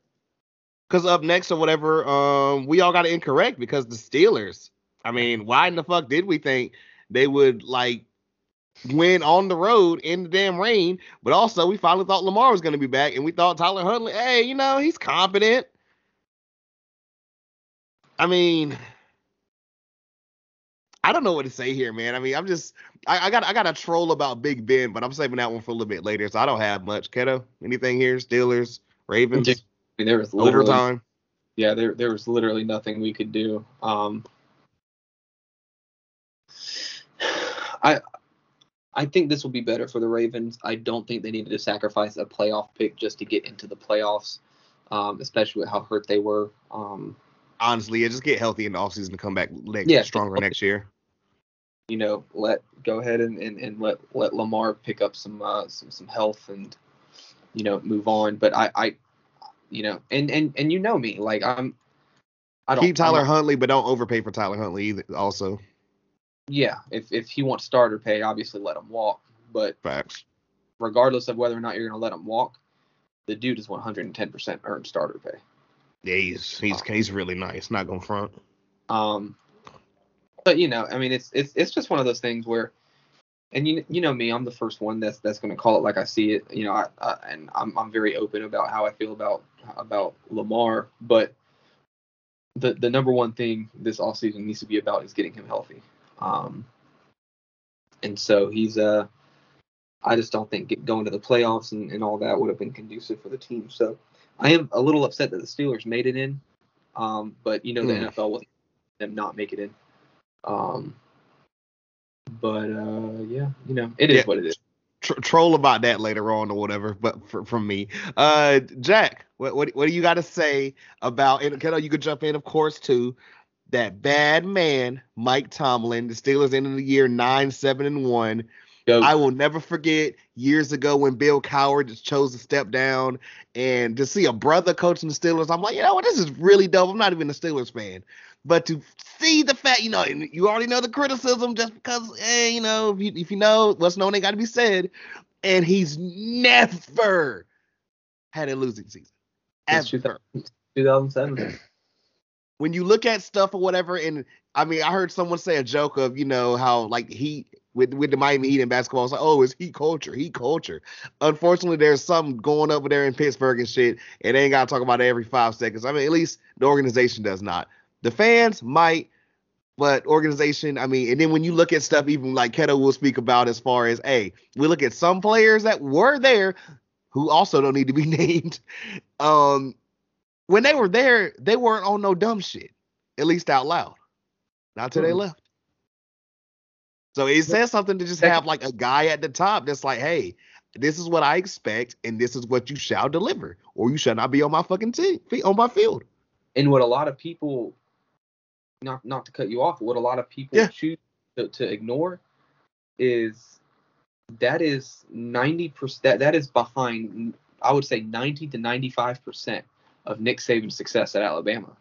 Cause up next or whatever, um, we all got it incorrect because the Steelers. I mean, why in the fuck did we think they would like win on the road in the damn rain? But also, we finally thought Lamar was gonna be back, and we thought Tyler Huntley, hey, you know, he's competent. I mean, I don't know what to say here, man. I mean, I'm just, I, I got, I got a troll about Big Ben, but I'm saving that one for a little bit later, so I don't have much. Keto, anything here? Steelers, Ravens, I mean, there was literally, overtime. yeah, there there was literally nothing we could do. Um, [SIGHS] I I think this will be better for the Ravens. I don't think they needed to sacrifice a playoff pick just to get into the playoffs, um, especially with how hurt they were. Um, honestly, yeah, just get healthy in the offseason to come back next, Yeah. stronger next year. you know, let go ahead and, and, and let let Lamar pick up some uh, some some health and you know move on. But I I you know and and and you know me like I'm I don't Keep Tyler I'm Huntley, but don't overpay for Tyler Huntley either. Also, yeah if if he wants starter pay obviously let him walk. But facts. regardless of whether or not you're going to let him walk, the dude is 110% earned starter pay. Yeah, he's he's he's really nice. Not gonna front. Um, but you know, I mean, it's it's it's just one of those things where, and you you know me, I'm the first one that's that's going to call it like I see it. You know, I, I and I'm I'm very open about how I feel about about Lamar, but the the number one thing this offseason needs to be about is getting him healthy. Um, and so he's uh, I just don't think going to the playoffs and, and all that would have been conducive for the team. So I am a little upset that the Steelers made it in. Um, but you know the Hmm. NFL will them not make it in. Um, but uh, yeah, you know it is Yeah. what it is. Tr- troll about that later on or whatever. But for, from me, uh, Jack, what what what do you got to say about? And you could jump in, of course, too. That bad man, Mike Tomlin. The Steelers ended the year nine seven and one. Go. I will never forget years ago when Bill Cowher just chose to step down and to see a brother coaching the Steelers. I'm like, you know what, this is really dope. I'm not even a Steelers fan, but to see the fact, you know, and you already know the criticism just because, hey, you know, if you, if you know what's known, ain't got to be said. And he's never had a losing season. Since Ever 2007. when you look at stuff or whatever, and I mean, I heard someone say a joke of, you know, how like he with with the Miami Heat in basketball, it's like, oh, it's heat culture, heat culture. Unfortunately, there's something going over there in Pittsburgh and shit, and they ain't gotta talk about it every five seconds. I mean, at least the organization does not. The fans might, but organization, I mean, and then when you look at stuff, even like Keto will speak about as far as, hey, we look at some players that were there who also don't need to be [LAUGHS] named. Um, when they were there, they weren't on no dumb shit, at least out loud. Not till they Mhm. left. So it says something to just have like a guy at the top that's like, hey, this is what I expect, and this is what you shall deliver, or you shall not be on my fucking team, on my field. and what a lot of people not not to cut you off, what a lot of people Yeah. choose to, to ignore is that is 90% that, that is behind I would say 90 to 95% of Nick Saban's success at Alabama.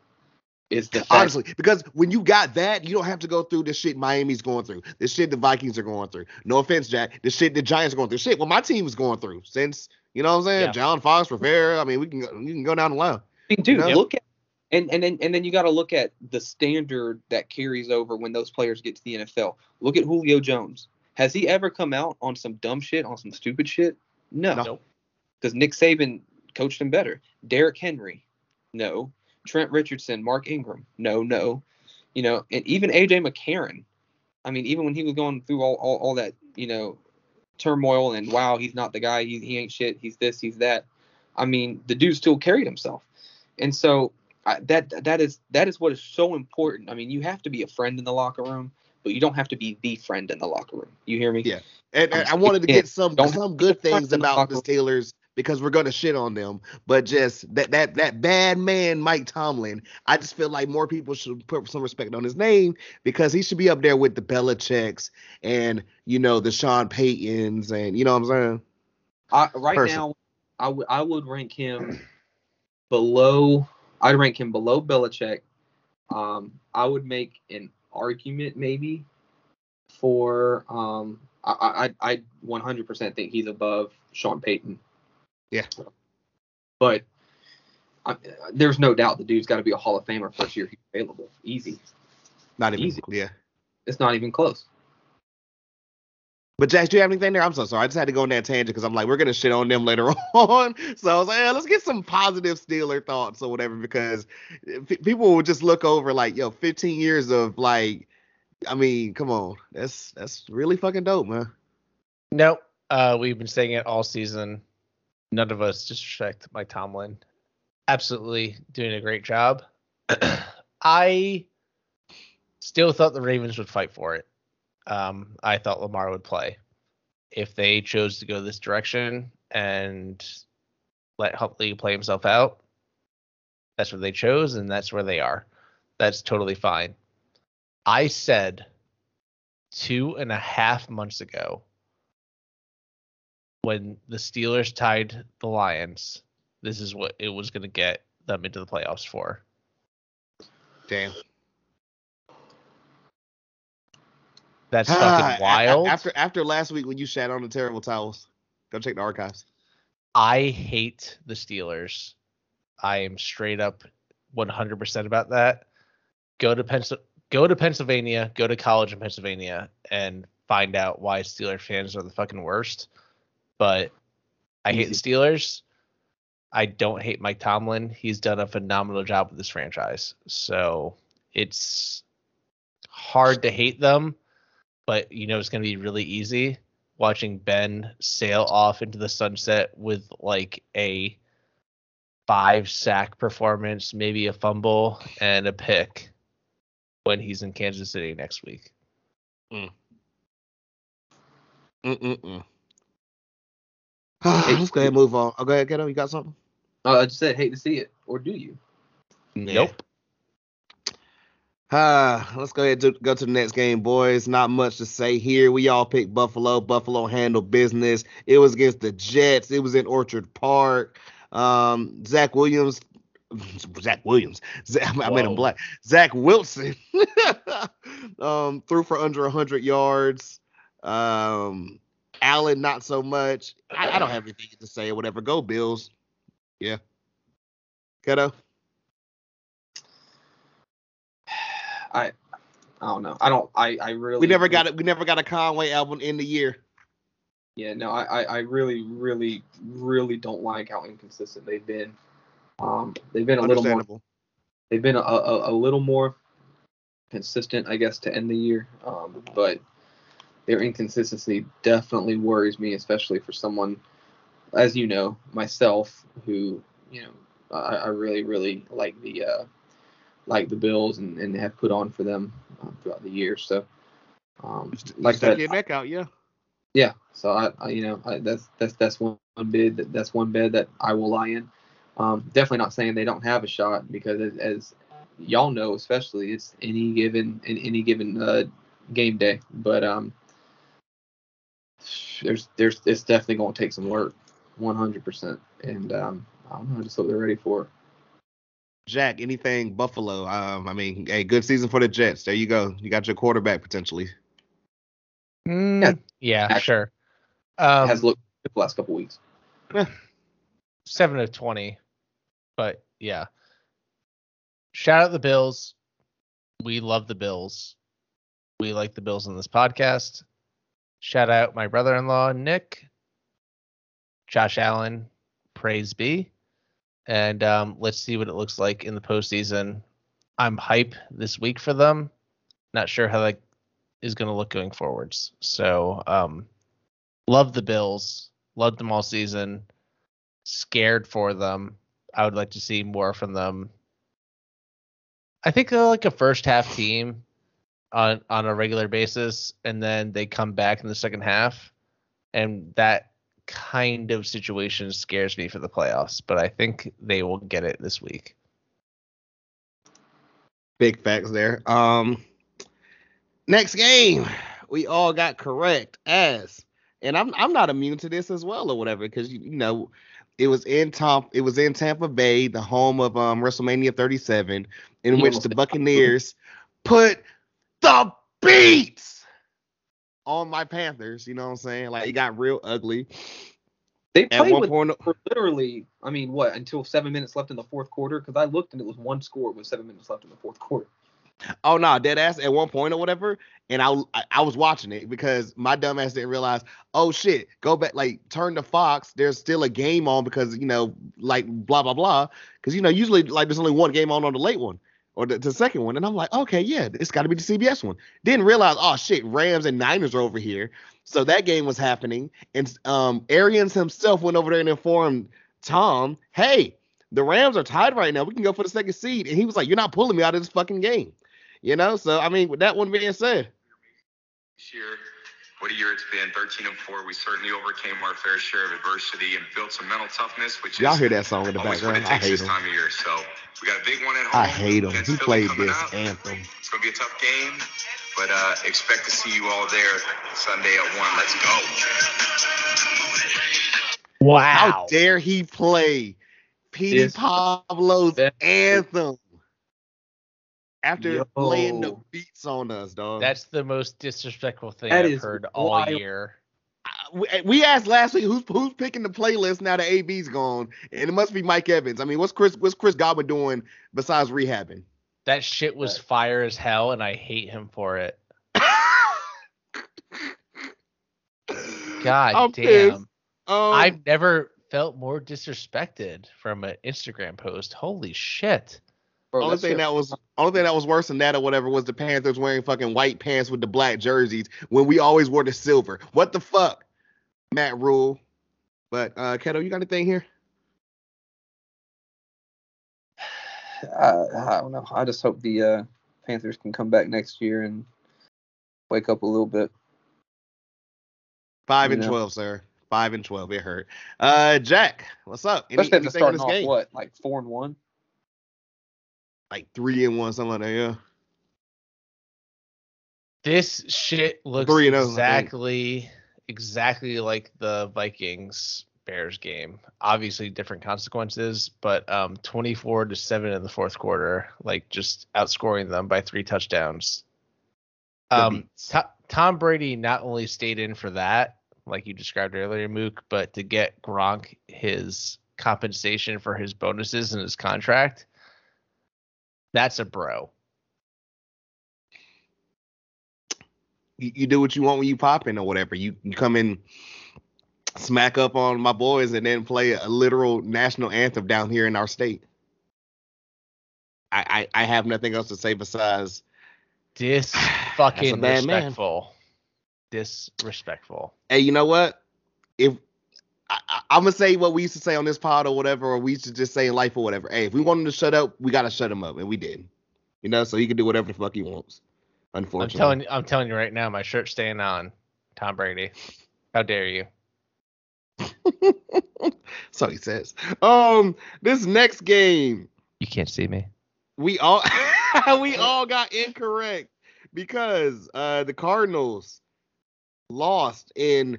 Is the fact, Honestly, because when you got that, you don't have to go through the shit Miami's going through, the shit the Vikings are going through. No offense, Jack, the shit the Giants are going through. Shit, what my team is going through since you know what I'm saying. Yeah. John Fox, Rivera. I mean, we can go, you can go down the line. I mean, dude, Yep. look at and and then and then you got to look at the standard that carries over when those players get to the NFL. Look at Julio Jones. Has he ever come out on some dumb shit, on some stupid shit? No, No. Nope. because Nick Saban coached him better. Derrick Henry, no. Trent Richardson, Mark Ingram, no, no. You know, and even AJ McCarron. I mean, even when he was going through all all, all that, you know, turmoil and wow, he's not the guy. He he ain't shit. He's this. He's that. I mean, the dude still carried himself, and so I, that that is that is what is so important. I mean, you have to be a friend in the locker room, but you don't have to be the friend in the locker room. You hear me? Yeah. And, and um, I wanted to get some some good things about the talk- Steelers because we're gonna shit on them, but just that that that bad man Mike Tomlin, I just feel like more people should put some respect on his name because he should be up there with the Belichick's and you know the Sean Paytons and you know what I'm saying. I, right person. now, I would I would rank him below. I'd rank him below Belichick. Um, I would make an argument maybe for um. I I I 100% think he's above Sean Payton. Yeah. But I, there's no doubt the dude's got to be a Hall of Famer first year he's available. Easy. Not even Easy. yeah. It's not even close. But Jax, do you have anything there? I'm so sorry. I just had to go on that tangent because I'm like, we're gonna shit on them later [LAUGHS] on. So I was like, yeah, let's get some positive Steeler thoughts or whatever because p- people will just look over like, yo, 15 years of like, I mean, come on, that's that's really fucking dope, man. Nope. Uh, we've been saying it all season. None of us disrespect Mike Tomlin. Absolutely doing a great job. [CLEARS THROAT] I still thought the Ravens would fight for it. Um, I thought Lamar would play. If they chose to go this direction and let Huntley play himself out, that's what they chose, and that's where they are. That's totally fine. I said two and a half months ago when the Steelers tied the Lions, this is what it was going to get them into the playoffs for. Damn. That's Ah, fucking wild. After after last week when you shat on the terrible towels, go check the archives. I hate the Steelers. I am straight up 100% about that. Go to Pens- go to Pennsylvania, go to college in Pennsylvania and find out why Steeler fans are the fucking worst. But I hate the Steelers. I don't hate Mike Tomlin. He's done a phenomenal job with this franchise. So it's hard to hate them, but you know it's going to be really easy watching Ben sail off into the sunset with like a five sack performance, maybe a fumble and a pick when he's in Kansas City next week. Mm. Mm-mm-mm. [SIGHS] Let's go ahead and move on. Oh, go ahead, Keto. You got something? Uh, I just said hate to see it, or do you? Nope. Ah, [SIGHS] [SIGHS] let's go ahead and go to the next game, boys. Not much to say here. We all picked Buffalo. Buffalo handled business. It was against the Jets. It was in Orchard Park. Um, Zach Williams, [LAUGHS] Zach Williams. [LAUGHS] Zach, I made him black. Zach Wilson [LAUGHS] um, threw for under 100 yards. Um, Allen, not so much. I, I don't have anything to say or whatever. Go Bills. Yeah. Keto. I I don't know. I don't. I I really. We never got it. We never got a Conway album in the year. Yeah, no, I, I, I really, really, really don't like how inconsistent they've been. Um, they've been a little more. They've been a, a, a little more consistent, I guess, to end the year. Um, but their inconsistency definitely worries me, especially for someone, as you know, myself, who you know, I, I really, really like the uh, like the Bills and, and have put on for them um, throughout the year. So, um, like Stuck that, your neck out, yeah. yeah. So I, I you know, I, that's that's that's one bid that that's one bed that I will lie in. Um, definitely not saying they don't have a shot because as, as y'all know, especially it's any given in any given uh, game day. But um, there's there's it's definitely going to take some work, 100. percent And um, I don't know. Just hope they're ready for it. Jack, anything Buffalo? Um, I mean, hey, good season for the Jets. There you go. You got your quarterback potentially. Mm, yeah, Actually, sure. Um, has looked good the last couple weeks. seven of twenty, but yeah. Shout out the Bills. We love the Bills. We like the Bills in this podcast. Shout out my brother-in-law Nick, Josh Allen, praise be, and um, let's see what it looks like in the postseason. I'm hype this week for them. Not sure how that is going to look going forwards. So, um, love the Bills. Loved them all season. Scared for them. I would like to see more from them. I think they're like a first half team on on a regular basis, and then they come back in the second half, and that kind of situation scares me for the playoffs. But I think they will get it this week. Big facts there. Um, next game, we all got correct as, and I'm I'm not immune to this as well or whatever because you, you know it was in Tom it was in Tampa Bay, the home of um WrestleMania 37, in which the [LAUGHS] Buccaneers put the beats on my Panthers. You know what I'm saying? Like it got real ugly They played one with point. Uh, for literally, I mean, what until seven minutes left in the fourth quarter? Because I looked and it was one score with seven minutes left in the fourth quarter. Oh no, dead ass at one point or whatever, and I, I I was watching it because my dumb ass didn't realize. Oh shit, go back like turn to Fox. There's still a game on because you know like blah blah blah. Because you know usually like there's only one game on on the late one or the, the second one, and I'm like okay yeah it's got to be the CBS one. Didn't realize oh shit Rams and Niners are over here, so that game was happening, and um Arians himself went over there and informed Tom, hey the Rams are tied right now. We can go for the second seed, and he was like you're not pulling me out of this fucking game. You know, so I mean, with that one being said, year. What a year it's been. 13 and 4. We certainly overcame our fair share of adversity and built some mental toughness, which y'all is hear that song in the always what background. it I hate this him. time of year. So we got a big one at home. I hate him. against He played this up. anthem. It's going to be a tough game, but uh, expect to see you all there Sunday at 1. Let's go. Wow. How dare he play Petey Pablo's anthem after Yo. laying the beats on us, dog? That's the most disrespectful thing That I've is heard all year. we, we asked last week who's who's picking the playlist now that AB's gone, and it must be Mike Evans. I mean, what's Chris what's Chris Godwin doing besides rehabbing? That shit was Right. fire as hell, and I hate him for it. [LAUGHS] God I'm damn. Um, I've never felt more disrespected from an Instagram post. Holy shit. Bro, only thing shit- that was only thing that was worse than that or whatever was the Panthers wearing fucking white pants with the black jerseys when we always wore the silver. What the fuck, Matt Rhule? But uh, Keto, you got anything here? [SIGHS] I, I don't know. I just hope the uh, Panthers can come back next year and wake up a little bit. Five and Yeah. twelve, sir. Five and twelve. It hurt. Uh, Jack, what's up? Any, Especially after anything starting this off game? what, like four and one. Like three and one, something like that. Yeah. This shit looks Three and oh, exactly exactly like the Vikings Bears game. Obviously different consequences, but um 24 to 7 in the fourth quarter, like just outscoring them by three touchdowns. Um. To- Tom Brady not only stayed in for that, like you described earlier, Mook, but to get Gronk his compensation for his bonuses and his contract. That's a bro. you, you do what you want when you pop in or whatever. You, you come in, smack up on my boys, and then play a literal national anthem down here in our state. I, I, I have nothing else to say besides Dis [SIGHS] fucking man. Disrespectful. hey, you know what? If I, I, I'm gonna say what we used to say on this pod or whatever, or we used to just say in life or whatever. Hey, if we want him to shut up, we gotta shut him up, and we did. You know, so he can do whatever the fuck he wants. I'm Unfortunately, telling I'm telling you right now, my shirt's staying on. Tom Brady. How dare you? [LAUGHS] so he says. Um, this next game, You can't see me. we all [LAUGHS] we all got incorrect because uh the Cardinals lost in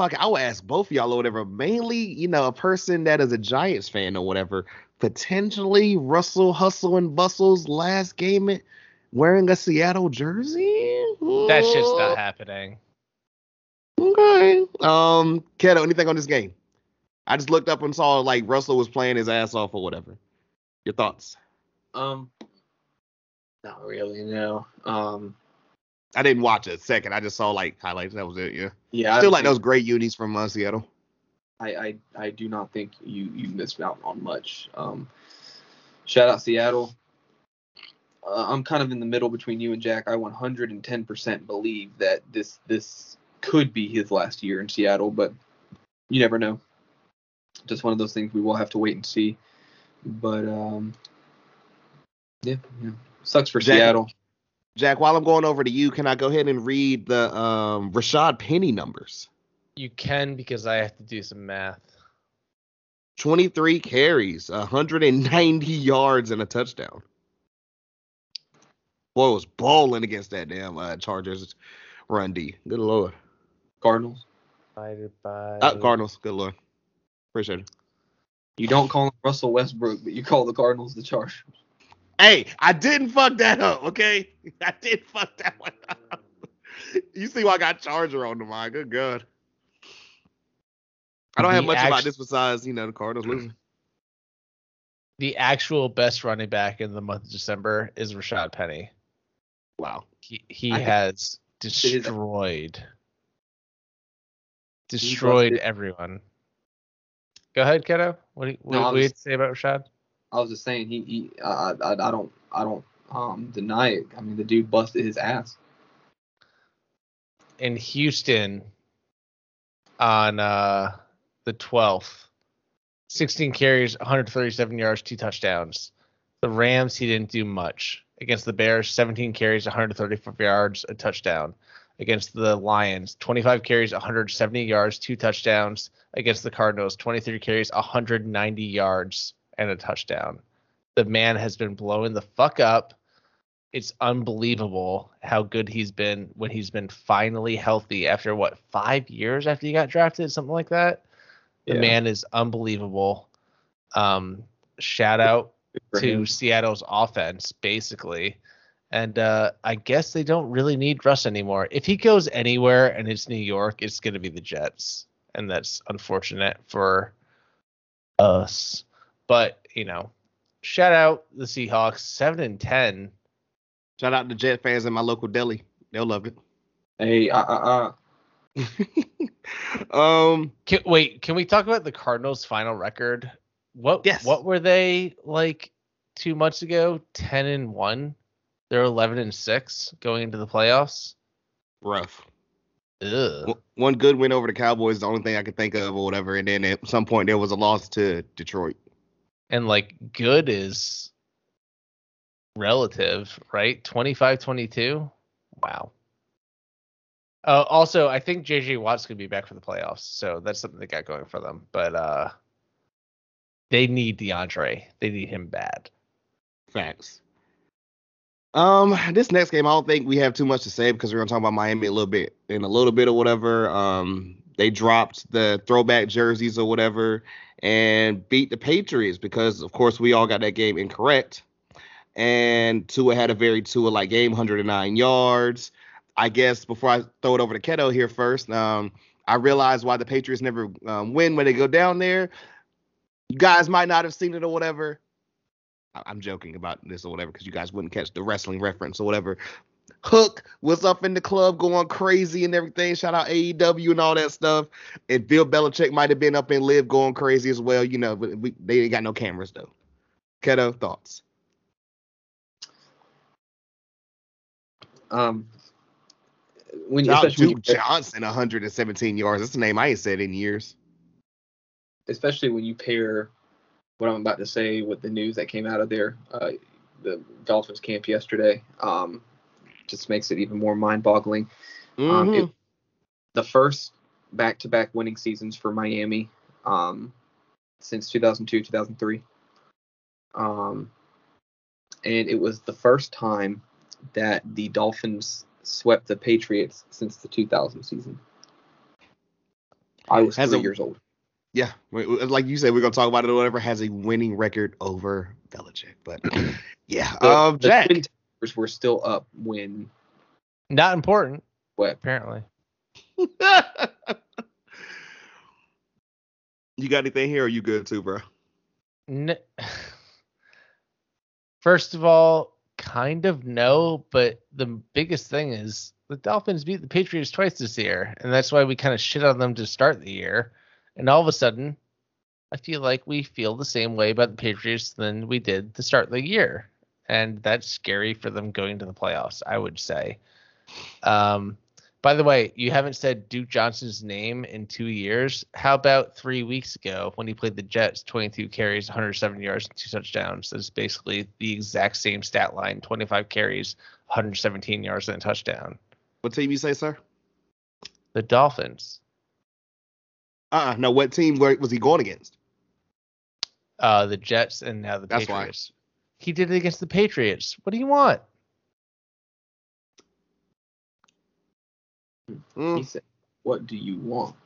fuck, I will ask both of y'all or whatever. Mainly, you know, a person that is a Giants fan or whatever. Potentially Russell Hustle and Bustle's last game it wearing a Seattle jersey. That's just not happening. Okay. Um, Keto, anything on this game? I just looked up and saw like Russell was playing his ass off or whatever. Your thoughts? Um, not really. No. Um, I didn't watch a second. I just saw like highlights. That was it. Yeah. yeah. I Still like those great unis from uh, Seattle. I, I I do not think you you missed out on much. Um, shout out Seattle. Uh, I'm kind of in the middle between you and Jack. I 110% believe that this this could be his last year in Seattle, but you never know. Just one of those things we will have to wait and see. But um, yeah, yeah. sucks for Jack- Seattle. Jack, while I'm going over to you, can I go ahead and read the um Rashad Penny numbers? You can because I have to do some math. 23 carries, 190 yards, and a touchdown. Boy was balling against that damn uh, Chargers run D. Good lord. Cardinals. Divided by Uh, Cardinals. Good lord. Appreciate it. You don't call him Russell Westbrook, but you call the Cardinals the Chargers. Hey, I didn't fuck that up, okay? [LAUGHS] I didn't fuck that one up. [LAUGHS] You see why I got Charger on the mind. Good God. I don't have The much about this besides, you know, the Cardinals losing. Mm. the actual best running back in the month of December is Rashad Penny. Wow. He he I has is- destroyed destroyed everyone. Go ahead, kiddo. What do you, what, No, what you have say about Rashad? I was just saying he, he I, I, I don't I don't um deny it. I mean the dude busted his ass. in Houston on uh, the 12th. 16 carries, 137 yards, two touchdowns. The Rams, he didn't do much. Against the Bears, 17 carries, 134 yards, a touchdown. Against the Lions, 25 carries, 170 yards, two touchdowns. Against the Cardinals, 23 carries, 190 yards, and a touchdown. The man has been blowing the fuck up it's unbelievable how good he's been when he's been finally healthy after what five years after he got drafted, something like that. The Yeah. man is unbelievable. Um, shout out to him. Seattle's offense, basically. And uh, I guess they don't really need Russ anymore. If he goes anywhere and it's New York, it's going to be the Jets. And that's unfortunate for us. But, you know, shout out the Seahawks, 7 and 10. Shout out to Jet fans in my local deli. They'll love it. Hey, uh, uh, uh, [LAUGHS] um, Can, wait, can we talk about the Cardinals' final record? What Yes. what were they like two months ago? Ten and one. They're eleven and six going into the playoffs. rough. Ugh. One good win over the Cowboys is the only thing I could think of or whatever. And then at some point there was a loss to Detroit. And like good is relative, right? 25-22. Wow. Uh, also, I think JJ Watt's gonna be back for the playoffs, so that's something they got going for them. But uh, they need DeAndre. They need him bad. Facts. Um, this next game, I don't think we have too much to say because we're gonna talk about Miami a little bit in a little bit or whatever. Um, they dropped the throwback jerseys or whatever and beat the Patriots because, of course, we all got that game incorrect. And Tua had a very Tua-like game, 109 yards. I guess before I throw it over to Keto here first, um, I realized why the Patriots never um, win when they go down there. You guys might not have seen it or whatever. I'm joking about this or whatever because you guys wouldn't catch the wrestling reference or whatever. Hook was up in the club going crazy and everything. Shout out AEW and all that stuff. And Bill Belichick might have been up in live going crazy as well, you know, but we, they ain't got no cameras though. Keto, thoughts? um, when you when Duke you, Johnson, 117 yards. That's a name I ain't said in years. especially when you pair what I'm about to say with the news that came out of there, uh, the Dolphins camp yesterday, um, just makes it even more mind-boggling. Um, Mhm. it- the first back-to-back winning seasons for Miami um, since 2002, 2003. Um, and it was the first time that the Dolphins swept the Patriots since the 2000 season. I was Has three a- years old. Yeah, we- we- like you said, we're gonna talk about it or whatever. Has a winning record over Belichick, but [CLEARS THROAT] yeah. The, um, the Jack, Twin Towers were still up when Not important, what? apparently. [LAUGHS] you got anything here? Or you good too, bro? N- [SIGHS] First of all, kind of no, but the biggest thing is the Dolphins beat the Patriots twice this year, and that's why we kind of shit on them to start the year. And all of a sudden, I feel like we feel the same way about the Patriots than we did to start the year, and that's scary for them going to the playoffs. I would say. Um, by the way, you haven't said Duke Johnson's name in two years. How about three weeks ago when he played the Jets, 22 carries, 107 yards, and two touchdowns? That's basically the exact same stat line 25 carries, 117 yards, and a touchdown. What team you say, sir? The Dolphins, Uh, uh no. What team was he going against? uh, the Jets, and now the That's why. Patriots. He did it against the Patriots. What do you want? He Mm. said, "What do you want?"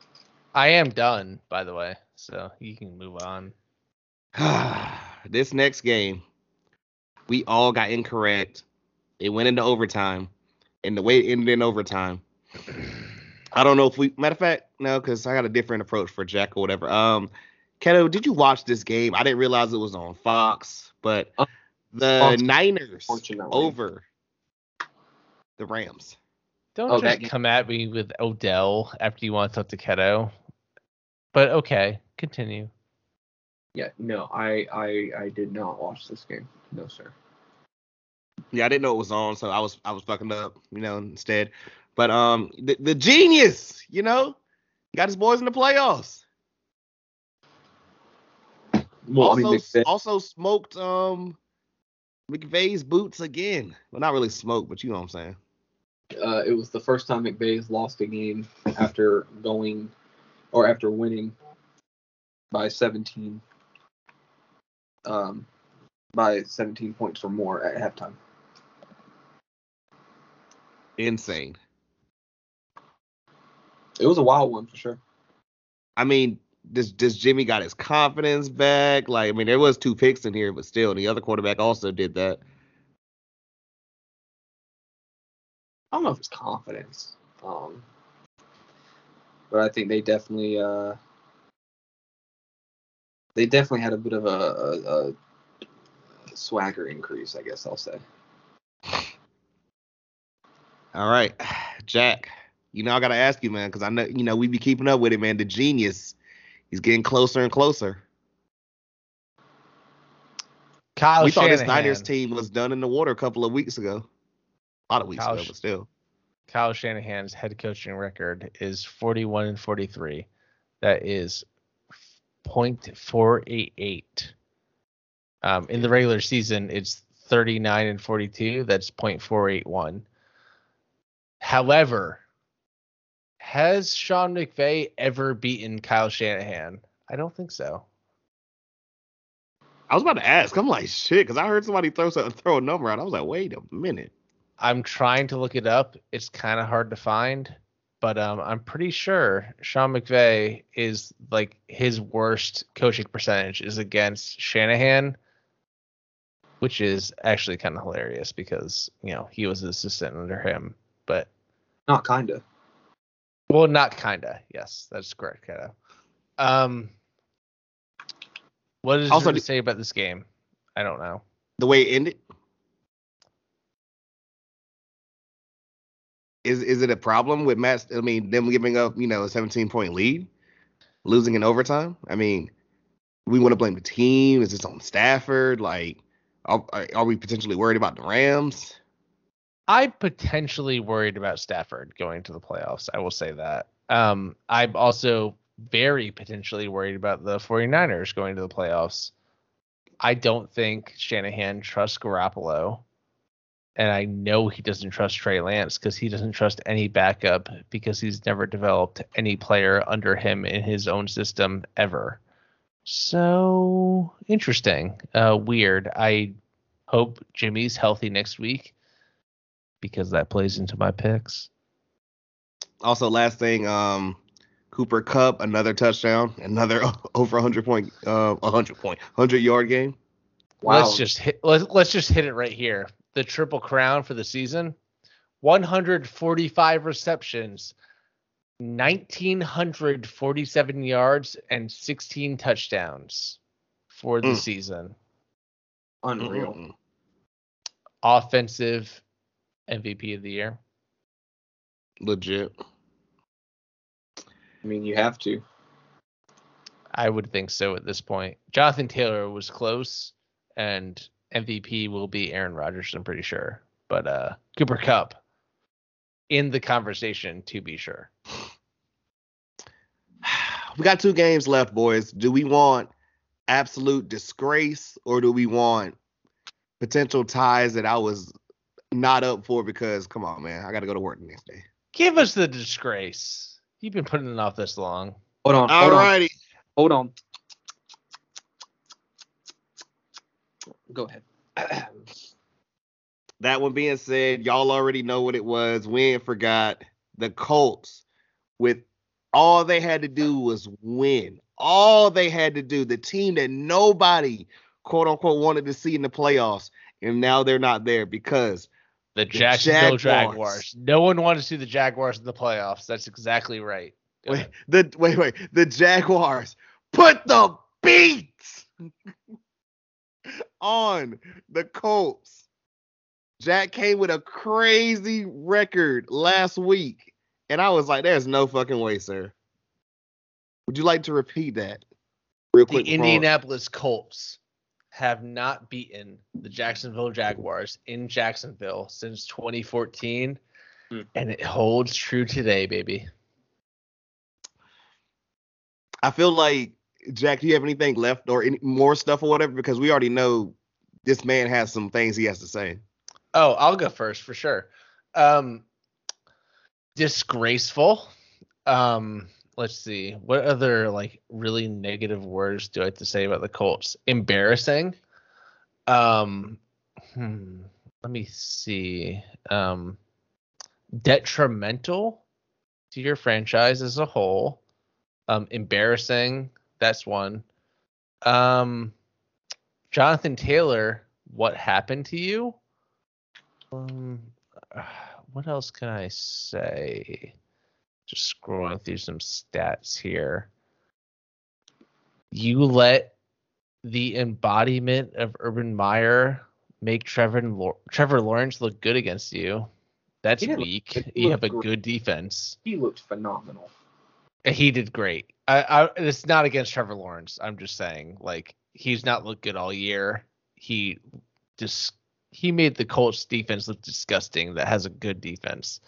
I am done, by the way, so you can move on. [SIGHS] this next game, we all got incorrect. It went into overtime, and the way it ended in overtime, I don't know if we. Matter of fact, no, because I got a different approach for Jack or whatever. Um, Keto, did you watch this game? I didn't realize it was on Fox, but Uh, the Fox, Niners over the Rams. Don't Oh, just come at me with Odell after you want to talk to Keto. But okay, continue. Yeah, no, I, I, I did not watch this game. No, sir. Yeah, I didn't know it was on, so I was I was fucking up, you know, instead. But um, the, the genius, you know, got his boys in the playoffs. Well, also, I mean, also smoked um McVay's boots again. Well, not really smoked, but you know what I'm saying. uh, it was the first time McVay's lost a game after going or after winning by 17 um by 17 points or more at halftime. Insane. It was a wild one for sure. I mean, does does Jimmy got his confidence back? Like, I mean, there was two picks in here, but still, the other quarterback also did that. I don't know if it's confidence. Um but I think they definitely uh they definitely had a bit of a, a, a swagger increase, I guess I'll say. [SIGHS] All right, [SIGHS] Jack. You know, I gotta ask you, man, because I know you know we be keeping up with it, man. The genius, he's getting closer and closer. Kyle we thought this Niners team was done in the water a couple of weeks ago. A lot of weeks Kyle ago, but still. Kyle Shanahan's head coaching record is 41 and 43. That is .488. Um, in the regular season, it's 39 and 42. That's .481. However, has Sean McVay ever beaten Kyle Shanahan? I don't think so. I was about to ask. I'm like, shit, because I heard somebody throw some, throw a number out. I was like, wait a minute. I'm trying to look it up. It's kind of hard to find, but um, I'm pretty sure Sean McVay is like his worst coaching percentage is against Shanahan, which is actually kind of hilarious because you know he was an assistant under him. But Not kinda. Well, not kinda. Yes, that's correct, Keto. Um, what is Also, there to say about this game? I don't know. The way it ended. Is is it a problem with Matt? I mean, them giving up, you know, a 17 point lead, losing in overtime. I mean, we want to blame the team. Is this on Stafford? Like, are are we potentially worried about the Rams? I'm potentially worried about Stafford going to the playoffs. I will say that. Um, I'm also very potentially worried about the 49ers going to the playoffs. I don't think Shanahan trusts Garoppolo. And I know he doesn't trust Trey Lance because he doesn't trust any backup because he's never developed any player under him in his own system ever. So interesting. Uh, weird. I hope Jimmy's healthy next week because that plays into my picks. Also, last thing, um, Cooper Kupp, another touchdown, another [LAUGHS] over 100 point, uh, 100 point, 100 yard game. Wow. Let's just hit. Let's let's just hit it right here. The triple crown for the season: 145 receptions, 1947 yards, and 16 touchdowns for the Mm. season. unreal. Mm-mm. Offensive MVP of the year. Legit. I mean, you have to. I would think so at this point. Jonathan Taylor was close, and MVP will be Aaron Rodgers. I'm pretty sure, but uh, Cooper Kupp in the conversation to be sure. [SIGHS] We got two games left, boys. Do we want absolute disgrace or do we want potential ties that I was not up for because come on, man, I got to go to work the next day. Give us the disgrace. You've been putting it off this long. Hold on. Hold on. Alrighty. Hold on. Go ahead. [CLEARS THROAT] That one being said, y'all already know what it was. We ain't forgot the Colts with all they had to do was win. All they had to do, the team that nobody quote unquote wanted to see in the playoffs, and now they're not there because The Jacksonville Jaguars. Jaguars. No one wanted to see the Jaguars in the playoffs. That's exactly right. Go wait, ahead. the wait, wait, the Jaguars put the beats [LAUGHS] on the Colts. Jack came with a crazy record last week, and I was like, "There's no fucking way, sir." Would you like to repeat that real quick? before- Indianapolis Colts have not beaten the Jacksonville Jaguars in Jacksonville since 2014, Hmm. and it holds true today, baby. I feel like Jack. Do you have anything left or any more stuff or whatever? Because we already know this man has some things he has to say. Oh, I'll go first for sure. Um, disgraceful. Um, let's see. What other like really negative words do I have to say about the Colts? Embarrassing. Um, hmm, let me see. Um, detrimental to your franchise as a whole. Um, embarrassing. That's one. Um, Jonathan Taylor. What happened to you? Um, [SIGHS] what else can I say? Just scrolling through some stats here. You let the embodiment of Urban Meyer make Trevor Trevor Lawrence look good against you. That's didn't look weak. You have a great. good defense. He looked phenomenal. He did great. I, I it's not against Trevor Lawrence. I'm just saying, like he's not looked good all year. He just he made the Colts defense look disgusting. That has a good defense,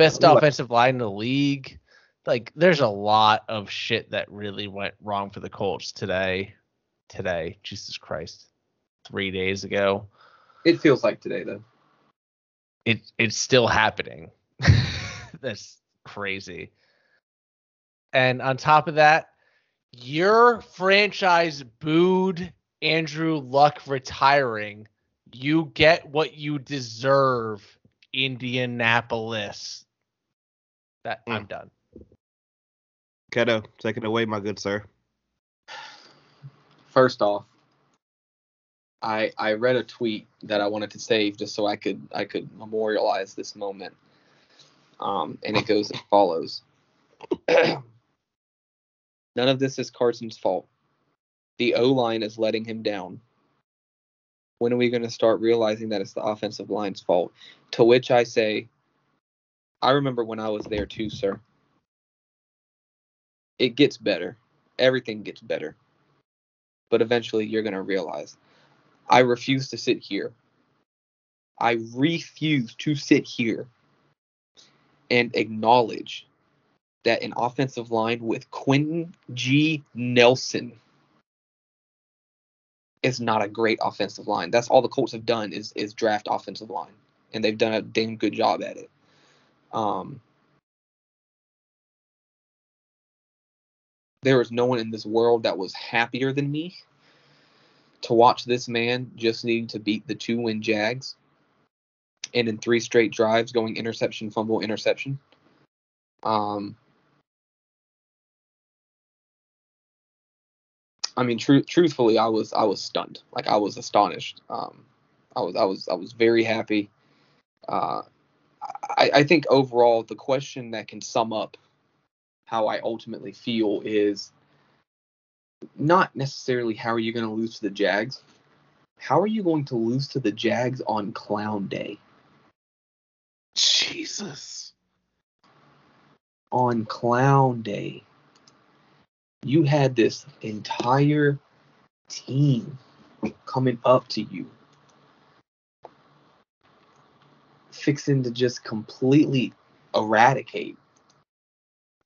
best What? offensive line in the league. Like there's a lot of shit that really went wrong for the Colts today. Today, Jesus Christ, three days ago. It feels like today though. It it's still happening. [LAUGHS] That's crazy. And on top of that, your franchise booed Andrew Luck retiring. You get what you deserve, Indianapolis. That I'm done. Keto, take it away, my good sir. First off, I I read a tweet that I wanted to save just so I could I could memorialize this moment. Um, and it goes as follows. [CLEARS THROAT] None of this is Carson's fault. The O line is letting him down. When are we going to start realizing that it's the offensive line's fault? To which I say, I remember when I was there too, sir. It gets better. Everything gets better. But eventually you're going to realize I refuse to sit here. I refuse to sit here and acknowledge that an offensive line with Quenton G. Nelson is not a great offensive line. That's all the Colts have done is is draft offensive line, and they've done a damn good job at it. Um, there is no one in this world that was happier than me to watch this man just needing to beat the two win Jags, and in three straight drives going interception, fumble, interception. Um, I mean, tru- truthfully, I was I was stunned. Like I was astonished. Um, I was I was I was very happy. Uh, I, I think overall, the question that can sum up how I ultimately feel is not necessarily how are you going to lose to the Jags. How are you going to lose to the Jags on Clown Day? Jesus. On Clown Day, you had this entire team coming up to you, fixing to just completely eradicate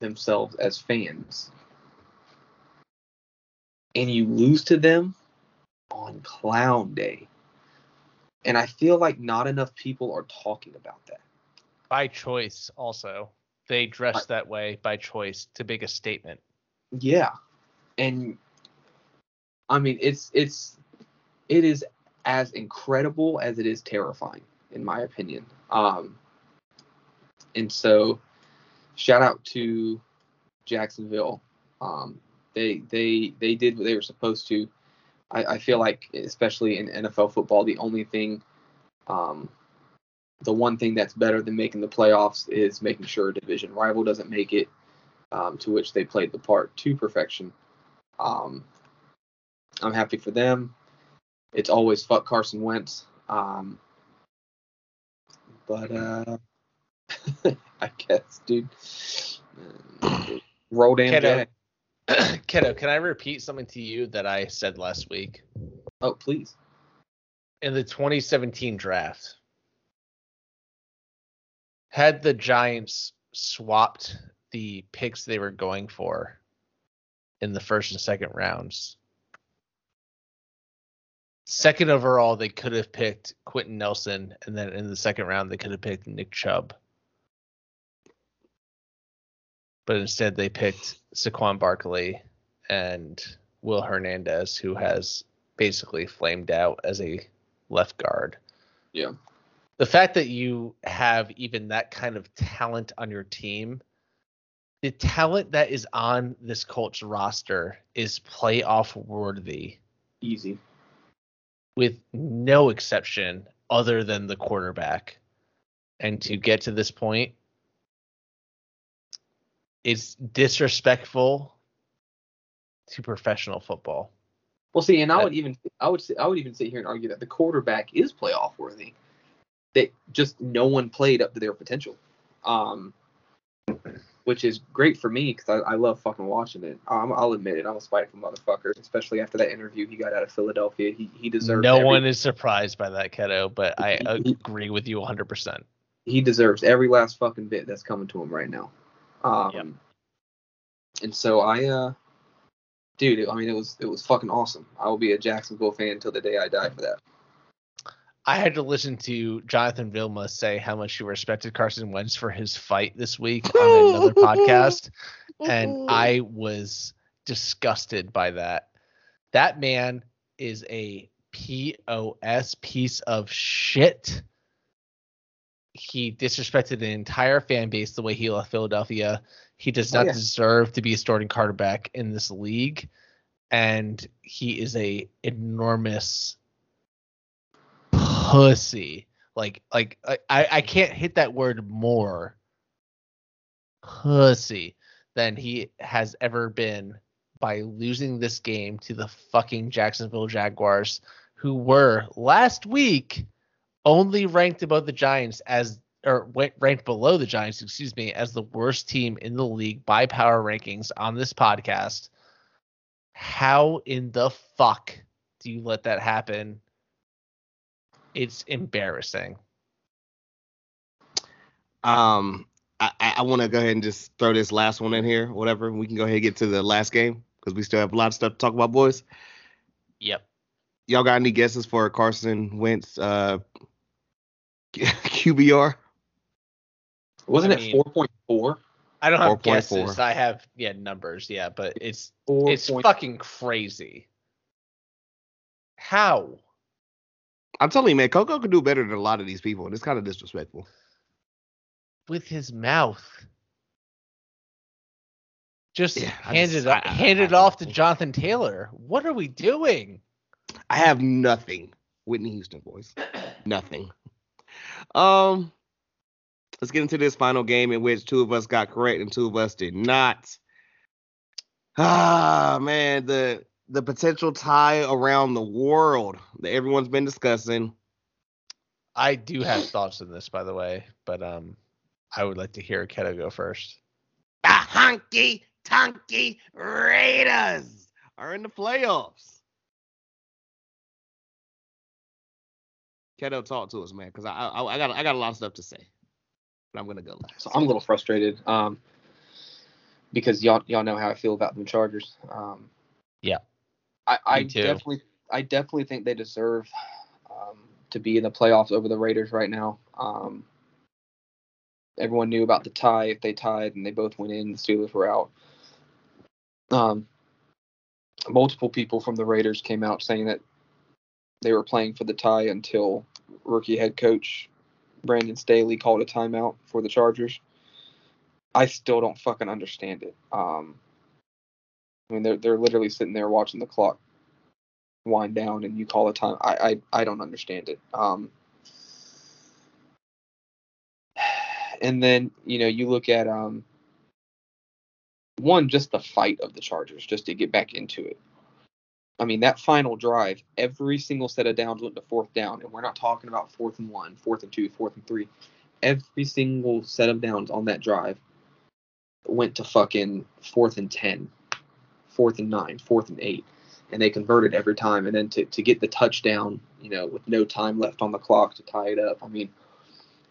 themselves as fans. And you lose to them on Clown Day. And I feel like not enough people are talking about that. By choice, also. They dress that way by choice to make a statement. Yeah. And I mean it's it's it is as incredible as it is terrifying in my opinion. Um and so shout out to Jacksonville. Um they they they did what they were supposed to. I, I feel like especially in NFL football the only thing um the one thing that's better than making the playoffs is making sure a division rival doesn't make it um, to which they played the part to perfection. Um, I'm happy for them. It's always fuck Carson Wentz. Um, but uh, [LAUGHS] I guess, dude, roll damn Kiddo. Jack. [CLEARS THROAT] Kiddo, can I repeat something to you that I said last week? Oh, please. In the 2017 draft, had the Giants swapped the picks they were going for in the first and second rounds, second overall, they could have picked Quenton Nelson, and then in the second round, they could have picked Nick Chubb. But instead, they picked Saquon Barkley and Will Hernandez, who has basically flamed out as a left guard. Yeah. The fact that you have even that kind of talent on your team, the talent that is on this Colts roster is playoff worthy Easy. With no exception other than the quarterback. And to get to this point, it's disrespectful to professional football. Well, see, and I would even I would say, I would even sit here and argue that the quarterback is playoff worthy. That just no one played up to their potential, um, which is great for me because I, I love fucking watching it. I'm, I'll admit it, I'm a spiteful motherfucker, especially after that interview he got out of Philadelphia. He he deserves No every, one is surprised by that, Keto, but I He- agree with you 100%. he deserves every last fucking bit that's coming to him right now. Um, Yep. And so I, uh, dude, I mean, it was it was fucking awesome. I will be a Jacksonville fan until the day I die for that. I had to listen to Jonathan Vilma say how much he respected Carson Wentz for his fight this week on another [LAUGHS] podcast, and [LAUGHS] I was disgusted by that. That man is a POS piece of shit. He disrespected an entire fan base the way he left Philadelphia. He does Oh, not yeah. deserve to be a starting quarterback in this league, and he is a enormous pussy. Like, like I, I can't hit that word more pussy than he has ever been by losing this game to the fucking Jacksonville Jaguars, who were last week only ranked above the Giants as or ranked below the Giants, excuse me, as the worst team in the league by power rankings on this podcast. How in the fuck do you let that happen? It's embarrassing. Um, I, I want to go ahead and just throw this last one in here, whatever. We can go ahead and get to the last game because we still have a lot of stuff to talk about, boys. Yep. Y'all got any guesses for Carson Wentz uh, QBR? [LAUGHS] Wasn't I it four point four? I don't have 4.4. guesses. I have yeah numbers. Yeah, but it's Four it's point. fucking crazy. How? I'm telling you, man, Coco could do better than a lot of these people, and it's kind of disrespectful. With his mouth. Just Yeah, I hand just- it I- I- hand I it off to. Jonathan Taylor. What are we doing? I have nothing. Whitney Houston boys. Nothing. Um let's get into this final game in which two of us got correct and two of us did not. Ah man, the the potential tie around the world that everyone's been discussing. I do have thoughts on this, by the way, but um, I would like to hear Keto go first. The honky tonky Raiders are in the playoffs. Keto, talk to us, man, because I, I I got I got a lot of stuff to say, but I'm gonna go last. So I'm a little frustrated um, because y'all y'all know how I feel about the Chargers. Um, Yeah. I, I definitely I definitely think they deserve um, to be in the playoffs over the Raiders right now. Um, everyone knew about the tie. If they tied and they both went in, the Steelers were out. Um, multiple people from the Raiders came out saying that they were playing for the tie until rookie head coach Brandon Staley called a timeout for the Chargers. I still don't fucking understand it. Um, I mean, they're they're literally sitting there watching the clock wind down, and you call a time. I I, I don't understand it. Um, and then you know you look at um one just the fight of the Chargers just to get back into it. I mean that final drive, every single set of downs went to fourth down, and we're not talking about fourth and one, fourth and two, fourth and three. Every single set of downs on that drive went to fucking fourth and ten, fourth and nine, fourth and eight, and they converted every time. And then to, to get the touchdown, you know, with no time left on the clock to tie it up. I mean,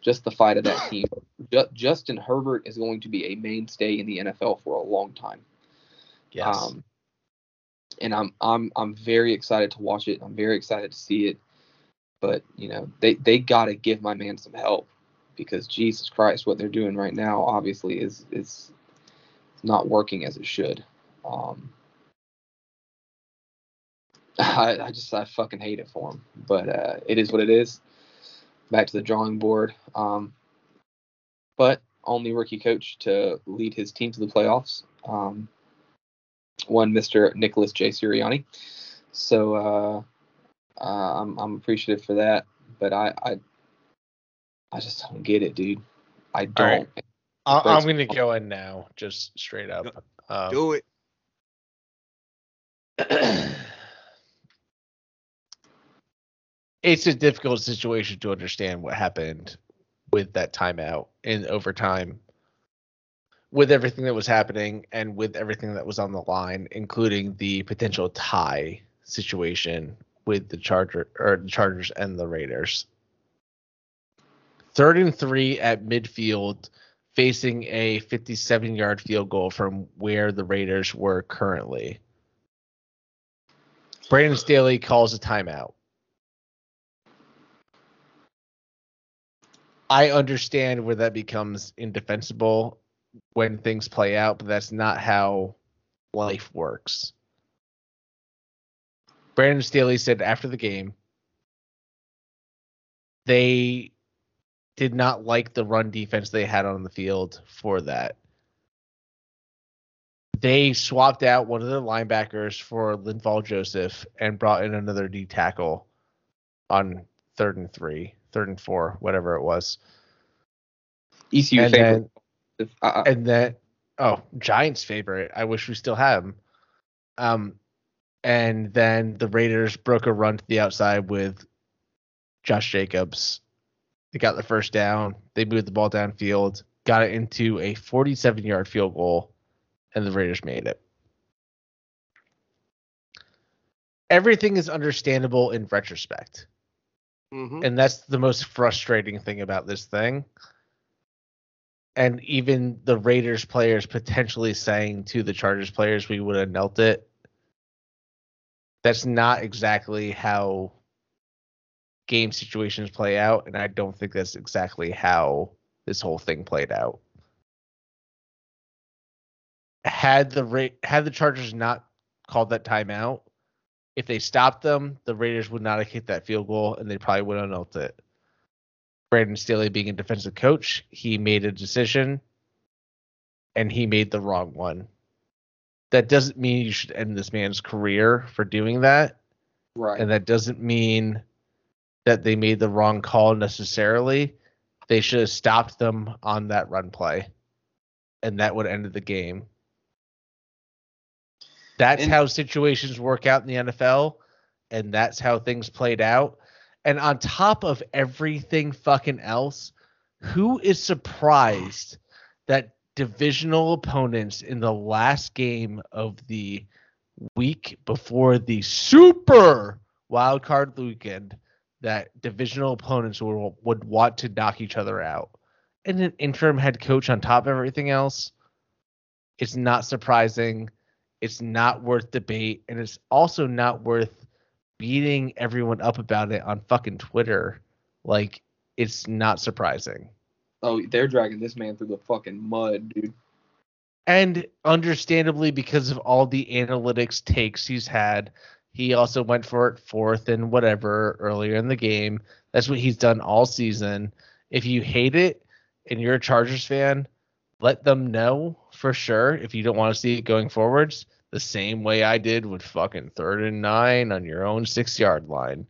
just the fight of that [LAUGHS] team. Ju- Justin Herbert is going to be a mainstay in the NFL for a long time. Yes. Um, and I'm I'm I'm very excited to watch it. I'm very excited to see it. But you know, they they got to give my man some help because Jesus Christ, what they're doing right now obviously is is not working as it should. Um, I, I just I fucking hate it for him, but uh, it is what it is. Back to the drawing board. Um, but only rookie coach to lead his team to the playoffs. Um, one Mr. Nicholas J. Sirianni. So uh, uh, I'm I'm appreciative for that, but I I, I just don't get it, dude. I don't. right. I- I'm going to go in now, just straight up. Um, Do it. [CLEARS THROAT] it's a difficult situation to understand what happened with that timeout in overtime. With everything that was happening and with everything that was on the line including the potential tie situation with the charger or the chargers and the raiders. Third and three at midfield facing a 57 yard field goal from where the raiders were currently brandon staley calls a timeout I understand where that becomes indefensible when things play out, but that's not how life works. Brandon Staley said after the game they did not like the run defense they had on the field for that. They swapped out one of their linebackers for Linval Joseph and brought in another D tackle on third and three, third and four, whatever it was. ECU and favorite. then I- I- and then oh giants favorite. I wish we still have him um and then the raiders broke a run to the outside with josh jacobs. They got the first down. They moved the ball downfield got it into a 47 yard field goal and the raiders made it everything is understandable in retrospect Mhm. and that's the most frustrating thing about this thing. And even the Raiders players potentially saying to the Chargers players, we would have knelt it. That's not exactly how game situations play out. And I don't think that's exactly how this whole thing played out. Had the Ra- had the Chargers not called that timeout, if they stopped them, the Raiders would not have kicked that field goal, and they probably would have knelt it. Brandon Staley, being a defensive coach, he made a decision, and he made the wrong one. that doesn't mean you should end this man's career for doing that. Right. And that doesn't mean that they made the wrong call necessarily. They should have stopped them on that run play. And that would have ended the game. That's And- how situations work out in the NFL. And that's how things played out. And on top of everything fucking else, who is surprised that divisional opponents in the last game of the week before the super wild card weekend that divisional opponents will, would want to knock each other out and an interim head coach on top of everything else it's not surprising it's not worth debate and it's also not worth beating everyone up about it on fucking twitter. Like it's not surprising. Oh, they're dragging this man through the fucking mud, dude. and understandably because of all the analytics takes he's had he also went for it fourth and whatever earlier in the game. That's what he's done all season. If you hate it and you're a chargers fan let them know for sure if you don't want to see it going forwards the same way i did with fucking third and nine on your own six yard line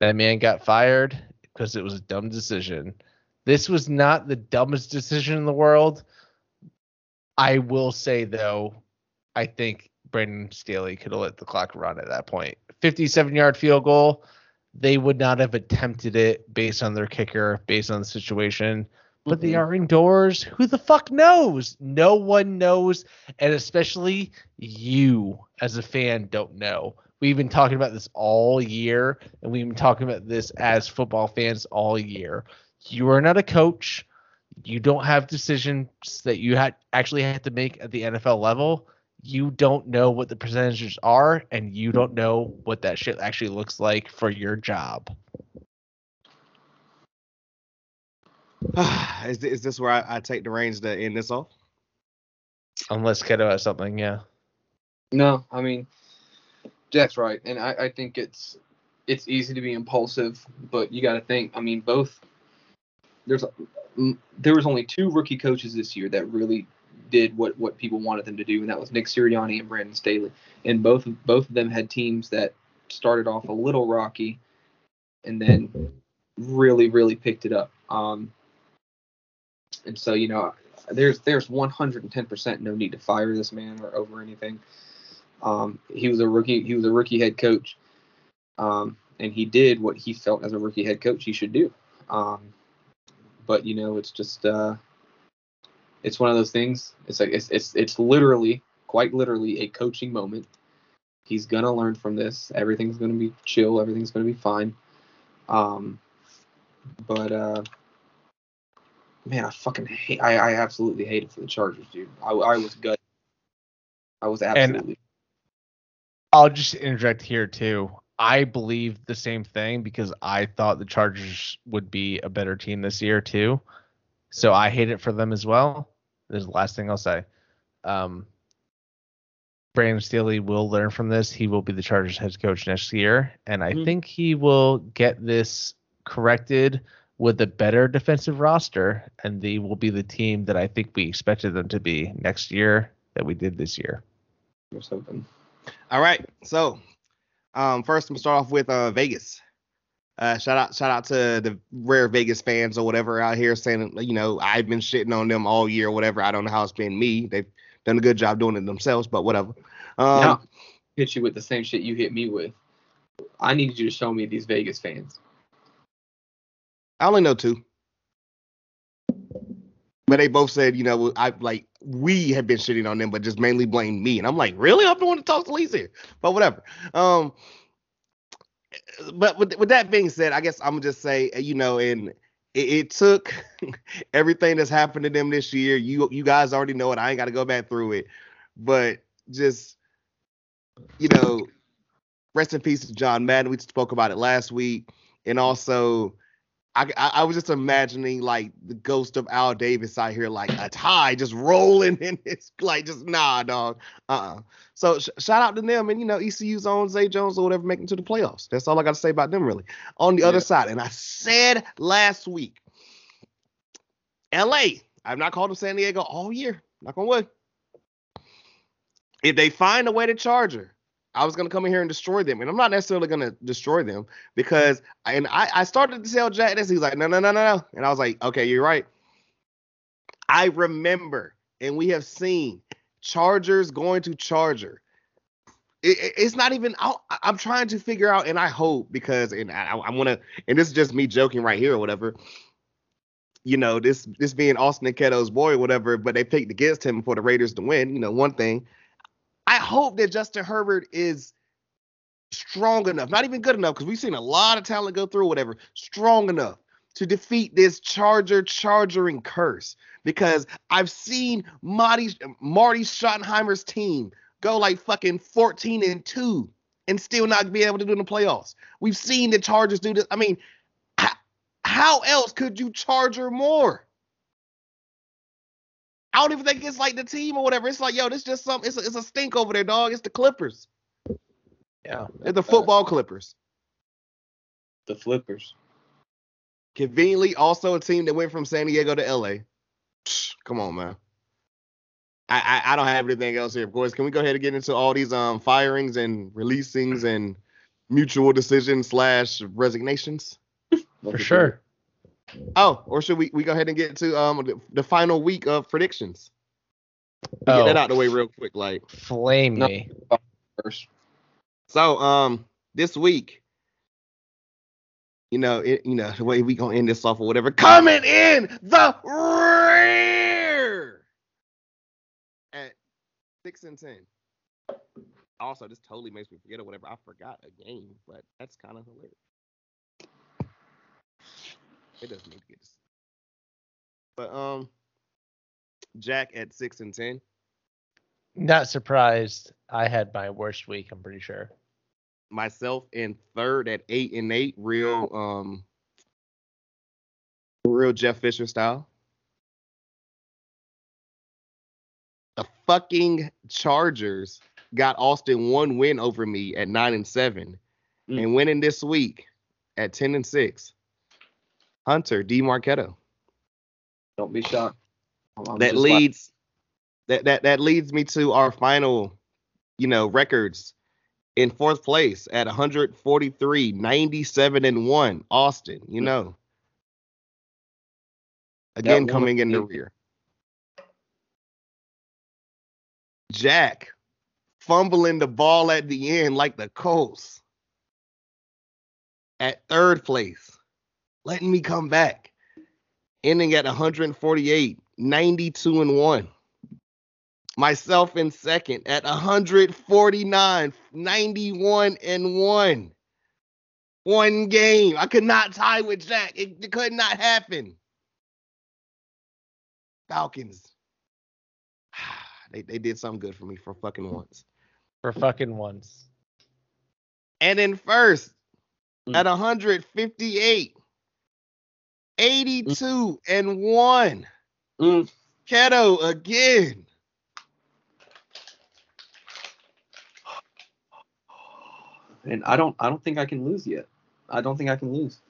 that man got fired because it was a dumb decision this was not the dumbest decision in the world I will say though, I think Brandon Staley could have let the clock run at that point. 57 yard field goal. They would not have attempted it based on their kicker, based on the situation. But they Mhm. are indoors. Who the fuck knows? No one knows. And especially you as a fan don't know. We've been talking about this all year, and we've been talking about this as football fans all year. You are not a coach you don't have decisions that you had actually have to make at the NFL level. You don't know what the percentages are, and you don't know what that shit actually looks like for your job. [SIGHS] is, thi- is this where I, I take the reins to end this off? Unless Keto has something, yeah. No, I mean, Jack's right, and I, I think it's it's easy to be impulsive, but you got to think. I mean, both there's mm, there was only two rookie coaches this year that really did what what people wanted them to do, and that was Nick Sirianni and Brandon Staley, and both of both of them had teams that started off a little rocky, and then really really picked it up. Um, and so you know, there's there's 110% no need to fire this man or over anything. Um, he was a rookie. He was a rookie head coach, um, and he did what he felt as a rookie head coach he should do. Um, but you know, it's just uh, it's one of those things. It's like it's it's it's literally, quite literally, a coaching moment. He's gonna learn from this. Everything's gonna be chill. Everything's gonna be fine. Um, but uh, man, I fucking hate. I, I absolutely hate it for the Chargers, dude. I, I was gut. I was absolutely. I'll just interject here too. I believe the same thing because I thought the Chargers would be a better team this year too. So I hate it for them as well. This is the last thing I'll say. Um, Brandon Staley will learn from this. He will be the Chargers head coach next year, and I Mhm. think he will get this corrected with a better defensive roster, and they will be the team that I think we expected them to be next year that we did this year. I was hoping. All right. So, um, first I'm gonna start off with uh Vegas. Uh, shout out, shout out to the rare Vegas fans or whatever out here saying, you know, I've been shitting on them all year or whatever. I don't know how it's been me. They've done a good job doing it themselves, but whatever. Um, now, hit you with the same shit you hit me with. I need you to show me these Vegas fans. I only know two. But they both said, you know, I like we have been shitting on them, but just mainly blame me. And I'm like, really? I'm the one to talk to here. But whatever. Um but with, with that being said, I guess I'm gonna just say, you know, and it, it took [LAUGHS] everything that's happened to them this year. You you guys already know it. I ain't gotta go back through it. But just you know, rest in peace to John Madden. We spoke about it last week. And also I, I, I was just imagining like the ghost of Al Davis out here, like a tie just rolling [LAUGHS] in his like just nah, dog. Uh. uh So sh- shout out to them, and you know ECU's own Zay Jones or whatever making to the playoffs. That's all I got to say about them really. On the other side, and I said last week, L.A. I've not called them San Diego all year. Knock on wood. if they find a way to charge her, I was gonna come in here and destroy them, and I'm not necessarily gonna destroy them because, and I, I started to tell Jack this. He's like, no, no, no, no, no, and I was like, okay, you're right. I remember, and we have seen Chargers going to Charger. It, it- it's not even. I, I'm trying to figure out, and I hope because, and I, I want to, and this is just me joking right here or whatever. You know, this this being Austin and Keto's boy or whatever, but they picked against him for the Raiders to win. You know, one thing. I hope that Justin Herbert is strong enough, not even good enough, because we've seen a lot of talent go through whatever, strong enough to defeat this Charger chargering curse. Because I've seen Marty Marty Schottenheimer's team go like fucking 14 and 2 and still not be able to do the playoffs. We've seen the Chargers do this. I mean, how, how else could you charger more? I don't even think it's like the team or whatever. It's like, yo, this just some it's a, it's a stink over there, dog. It's the Clippers. Yeah. It's the football Clippers. The Flippers. Conveniently, also a team that went from San Diego to LA. Psh, Come on, man. I, I I don't have anything else here, boys. Can we go ahead and get into all these um firings and releasings and mutual decisions slash resignations? For sure. Oh, or should we, we go ahead and get to um the, the final week of predictions? Get Oh, that out the way real quick, like. flame me. First. So um this week, you know, it, you know the way we gonna end this off or whatever. Coming in the rear at six and ten. Also, this totally makes me forget or whatever. I forgot a game, but that's kind of hilarious. It doesn't need to get this. But um, Jack at six and ten. Not surprised. I had my worst week. I'm pretty sure. myself in third at eight and eight, real um real Jeff Fisher style. The fucking Chargers got Austin one win over me at nine and seven. Mm. And winning this week at ten and six. Hunter D. Marketo. Don't be shocked. I'm- that like- leads that, that that leads me to our final, you know, records in fourth place at 143, 97 and 1, Austin, you know. Again one coming in the rear. Jack fumbling the ball at the end like the Colts. At third place, letting me come back, ending at 148, 92 and 1. Myself in second at 149, 91 and 1. One game. I could not tie with Jack. It, it could not happen. Falcons. [SIGHS] They, they did something good for me for fucking once. For fucking once. And in first Mm. at 158, 82 and 1. Mm, Keto again. and I don't I don't think I can lose yet. I don't think I can lose.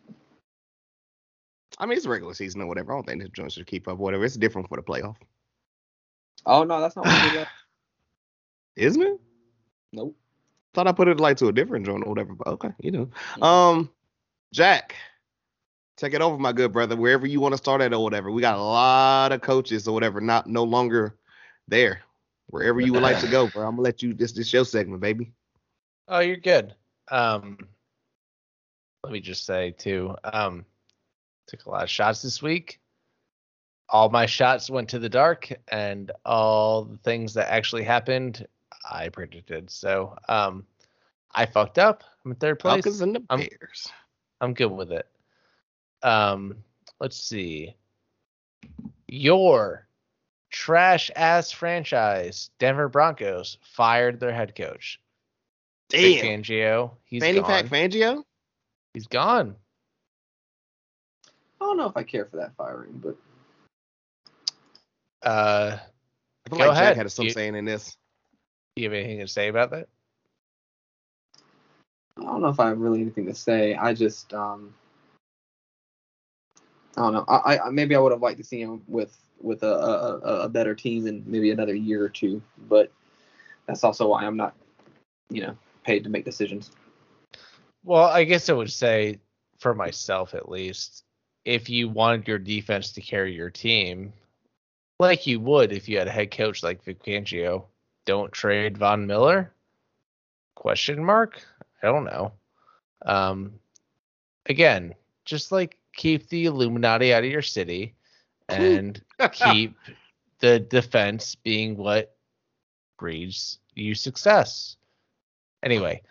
I mean, it's a regular season or whatever. I don't think this joint should keep up. Whatever. It's different for the playoff, Oh no, that's not what I did. [SIGHS] isn't it? Nope. Thought I put it like to a different joint or whatever. But okay, you know. Mhm. Um, Jack, take it over, my good brother. Wherever you want to start at or whatever. We got a lot of coaches or whatever, not no longer there. Wherever you would like to go, bro. I'm gonna let you. This this your segment, baby. Oh, you're good. Um, let me just say too. Um, took a lot of shots this week. All my shots went to the dark, and all the things that actually happened, I predicted. So, um, I fucked up. I'm in third place. Falcons and the I'm- Bears. I'm good with it. Um, let's see. Your trash ass franchise, Denver Broncos, fired their head coach. Vic Damn. Fangio. He's Fanny gone. Pack Fangio. He's gone. I don't know if I care for that firing, but Uh, I feel Go like Jack ahead. had some You- saying in this. do you have anything to say about that? I don't know if I have really anything to say. I just um I don't know. I, I maybe I would have liked to see him with with a, a, a- better team in maybe another year or two, but that's also why I'm not, you know, paid to make decisions. Well, I guess I would say, for myself at least, if you wanted your defense to carry your team, like you would if you had a head coach like Vic Fangio, don't trade Von Miller? Question mark? I don't know. Um, again, just like keep the Illuminati out of your city and keep the defense being what breeds you success. Anyway,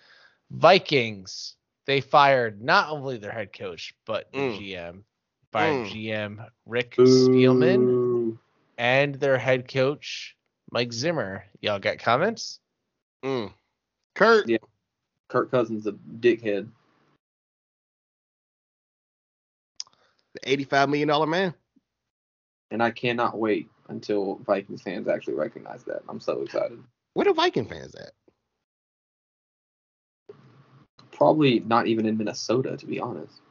Vikings, they fired not only their head coach, but the Mm. GM. Fired Mm. GM Rick Spielman and their head coach Mike Zimmer. Y'all got comments? Mm. Kirk, Yeah. Kirk Cousins a dickhead. The $85 million man. And I cannot wait until Vikings fans actually recognize that. I'm so excited. Where the Viking fans at? Probably not even in Minnesota, to be honest.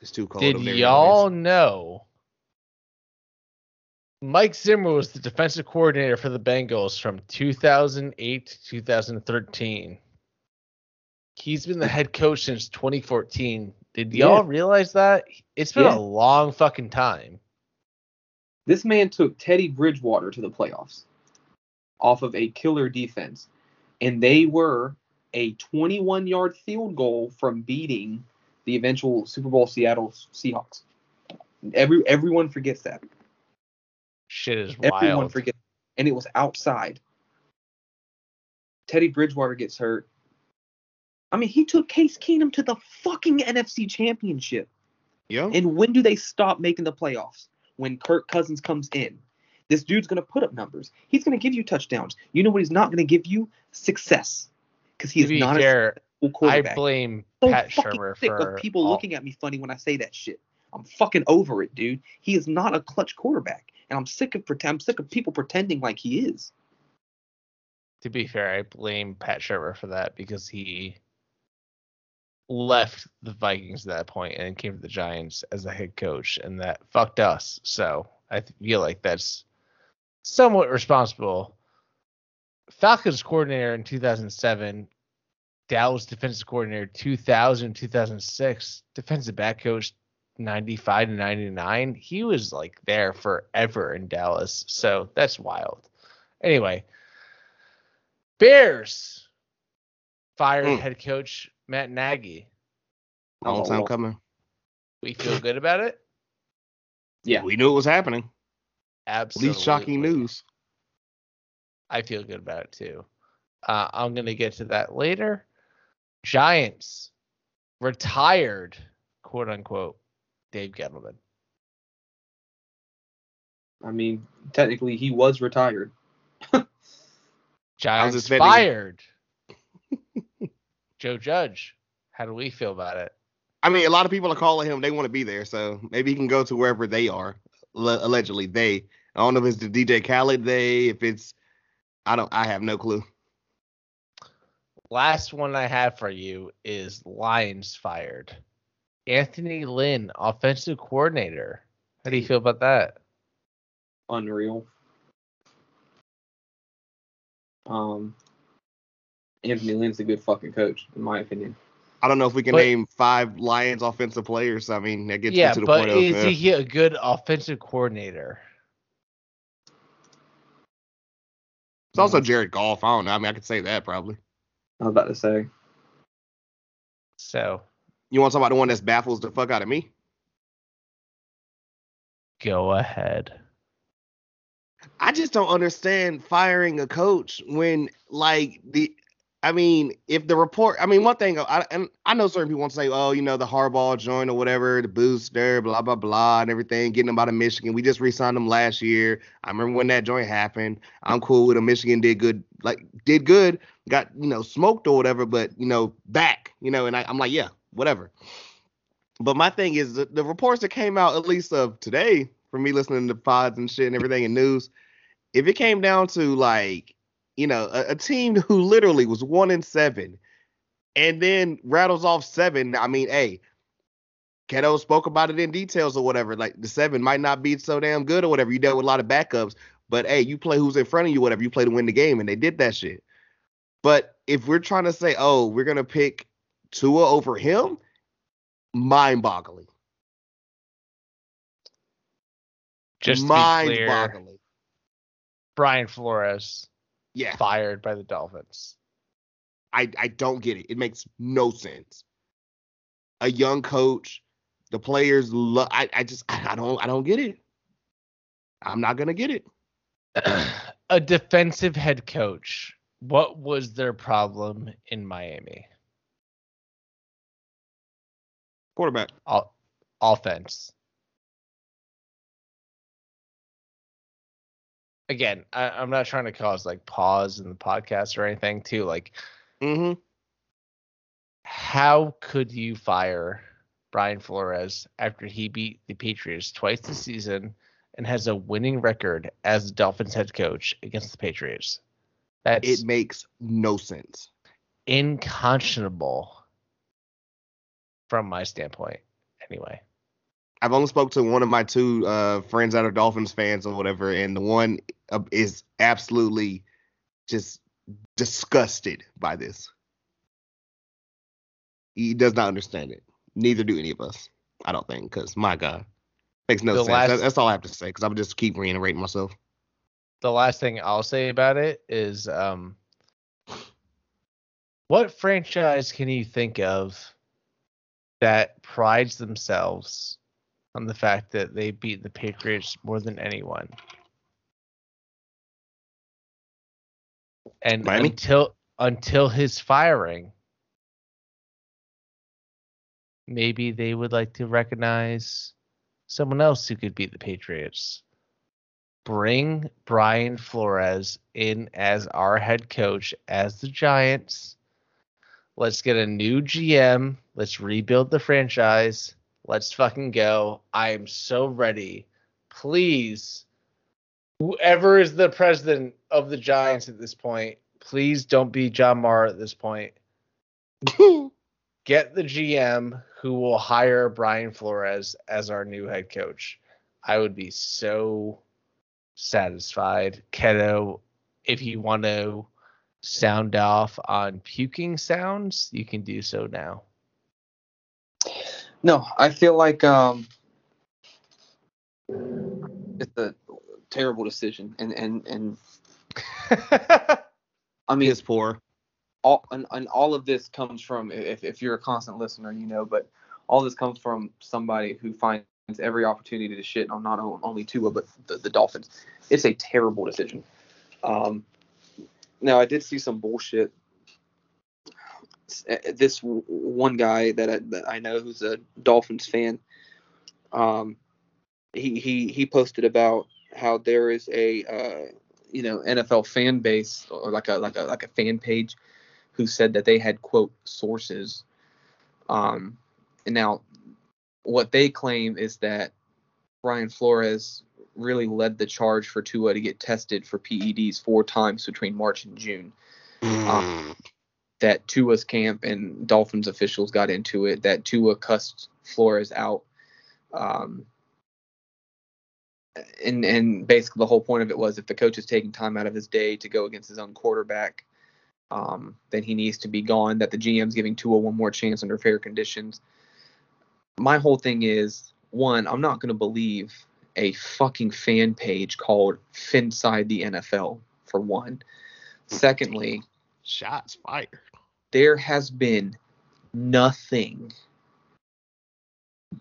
It's too cold. Did y'all anyways. know Mike Zimmer was the defensive coordinator for the Bengals from 2008 to 2013? He's been the head coach since 2014. Did y'all Yeah. realize that? It's been Yeah. a long fucking time. This man took Teddy Bridgewater to the playoffs off of a killer defense, and they were a 21 yard field goal from beating the eventual Super Bowl Seattle Seahawks. Every everyone forgets that. Shit is Everyone wild. forgets, and it was outside. Teddy Bridgewater gets hurt. I mean, he took Case Keenum to the fucking NFC Championship. Yeah. And when do they stop making the playoffs? When Kirk Cousins comes in. This dude's going to put up numbers. He's going to give you touchdowns. You know what he's not going to give you? Success. Because he to is be not fair, a quarterback. I quarterback. blame so Pat fucking Shermer sick for of people all- looking at me funny when I say that shit. I'm fucking over it, dude. He is not a clutch quarterback, and I'm sick of pretend. I'm sick of people pretending like he is. to be fair, I blame Pat Shurmur for that because he left the Vikings at that point and came to the Giants as a head coach, and that fucked us. So I feel like that's somewhat responsible. Falcons coordinator in 2007, Dallas defensive coordinator 2000, 2006, defensive back coach 95 to 99. He was like there forever in Dallas. So that's wild. Anyway, Bears fired Mm. head coach Matt Nagy. Long time coming. We feel good about it. Yeah. We knew it was happening. Absolutely. Least shocking news. I feel good about it too. Uh, I'm gonna get to that later. Giants retired, quote unquote, Dave Gettleman. I mean, technically, he was retired. [LAUGHS] Giants expecting- fired Joe Judge. How do we feel about it? I mean, a lot of people are calling him. They want to be there, so maybe he can go to wherever they are. Alle- Allegedly, they. I don't know if it's the DJ Khaled they. If it's, I don't. I have no clue. Last one I have for you is Lions fired. Anthony Lynn, offensive coordinator. How do you feel about that? Unreal. Um, Anthony Lynn's a good fucking coach, in my opinion. I don't know if we can But- name five Lions offensive players. I mean, that gets me yeah, to the but point of. is uh, he a good offensive coordinator? it's also Jared Goff. I don't know. I mean, I could say that probably. I was about to say. So You want to talk about the one that baffles the fuck out of me? go ahead. I just don't understand firing a coach when like the I mean, if the report I mean one thing I and I know certain people want to say, oh, you know, the hardball joint or whatever, the booster, blah blah blah and everything, getting them out of Michigan. We just re-signed them last year. I remember when that joint happened. I'm cool with them. Michigan did good, like did good, got, you know, smoked or whatever, but you know, back, you know, and I, I'm like, yeah, whatever. But my thing is the, the reports that came out, at least of today, from me listening to pods and shit and everything and news, if it came down to like, you know, a, a team who literally was one in seven and then rattles off seven, I mean, hey, Keto spoke about it in details or whatever. Like the seven might not be so damn good or whatever. You dealt with a lot of backups, But hey, you play who's in front of you, whatever. You play to win the game, and they did that shit. But if we're trying to say, oh, we're gonna pick Tua over him, mind-boggling. Just to be clear, mind-boggling. Brian Flores Yeah, fired by the Dolphins. I I don't get it. It makes no sense. A young coach, the players. Lo- I I just I don't I don't get it. I'm not gonna get it. [CLEARS THROAT] a defensive head coach. What was their problem in Miami? Quarterback. O- offense. Again, I, I'm not trying to cause like pause in the podcast or anything. Too like, Mm-hmm. how could you fire Brian Flores after he beat the Patriots twice this season and has a winning record as the Dolphins head coach against the Patriots? That's It makes no sense. inconscionable from my standpoint anyway I've only spoke to one of my two uh, friends that are Dolphins fans or whatever, and the one uh, is absolutely just disgusted by this. He does not understand it. Neither do any of us. I don't think, because my God, makes no The sense. last- That- that's all I have to say, because I'm just keep reiterating myself. the last thing i'll say about it is um what franchise can you think of that prides themselves on the fact that they beat the patriots more than anyone and Miami? until until his firing maybe they would like to recognize someone else who could beat the patriots bring Brian Flores in as our head coach as the Giants. Let's get a new GM. Let's rebuild the franchise. Let's fucking go. I am so ready. Please, whoever is the president of the Giants at this point, please don't be John Mara at this point. [LAUGHS] Get the GM who will hire Brian Flores as our new head coach. I would be so satisfied. Keto, if you want to sound off on puking sounds, you can do so now. No, I feel like um, it's a terrible decision, and and and [LAUGHS] I mean, it's poor. all and, and all of this comes from if if you're a constant listener, you know, but all this comes from somebody who finds every opportunity to shit on not only Tua but the, the Dolphins. It's a terrible decision. Um, now I did see some bullshit. Uh, This one guy that I, that I know who's a Dolphins fan, um, he he he posted about how there is a uh, you know NFL fan base or like a like a like a fan page who said that they had quote sources. Um, and now what they claim is that Brian Flores really led the charge for Tua to get tested for PEDs four times between March and June. Mm. That Tua's camp and Dolphins officials got into it. That Tua cussed Flores out. Um, and and basically the whole point of it was if the coach is taking time out of his day to go against his own quarterback, um, then he needs to be gone. That the GM's giving Tua one more chance under fair conditions. My whole thing is one, I'm not going to believe a fucking fan page called Finside the NFL for one. Secondly, Shots fired. There has been nothing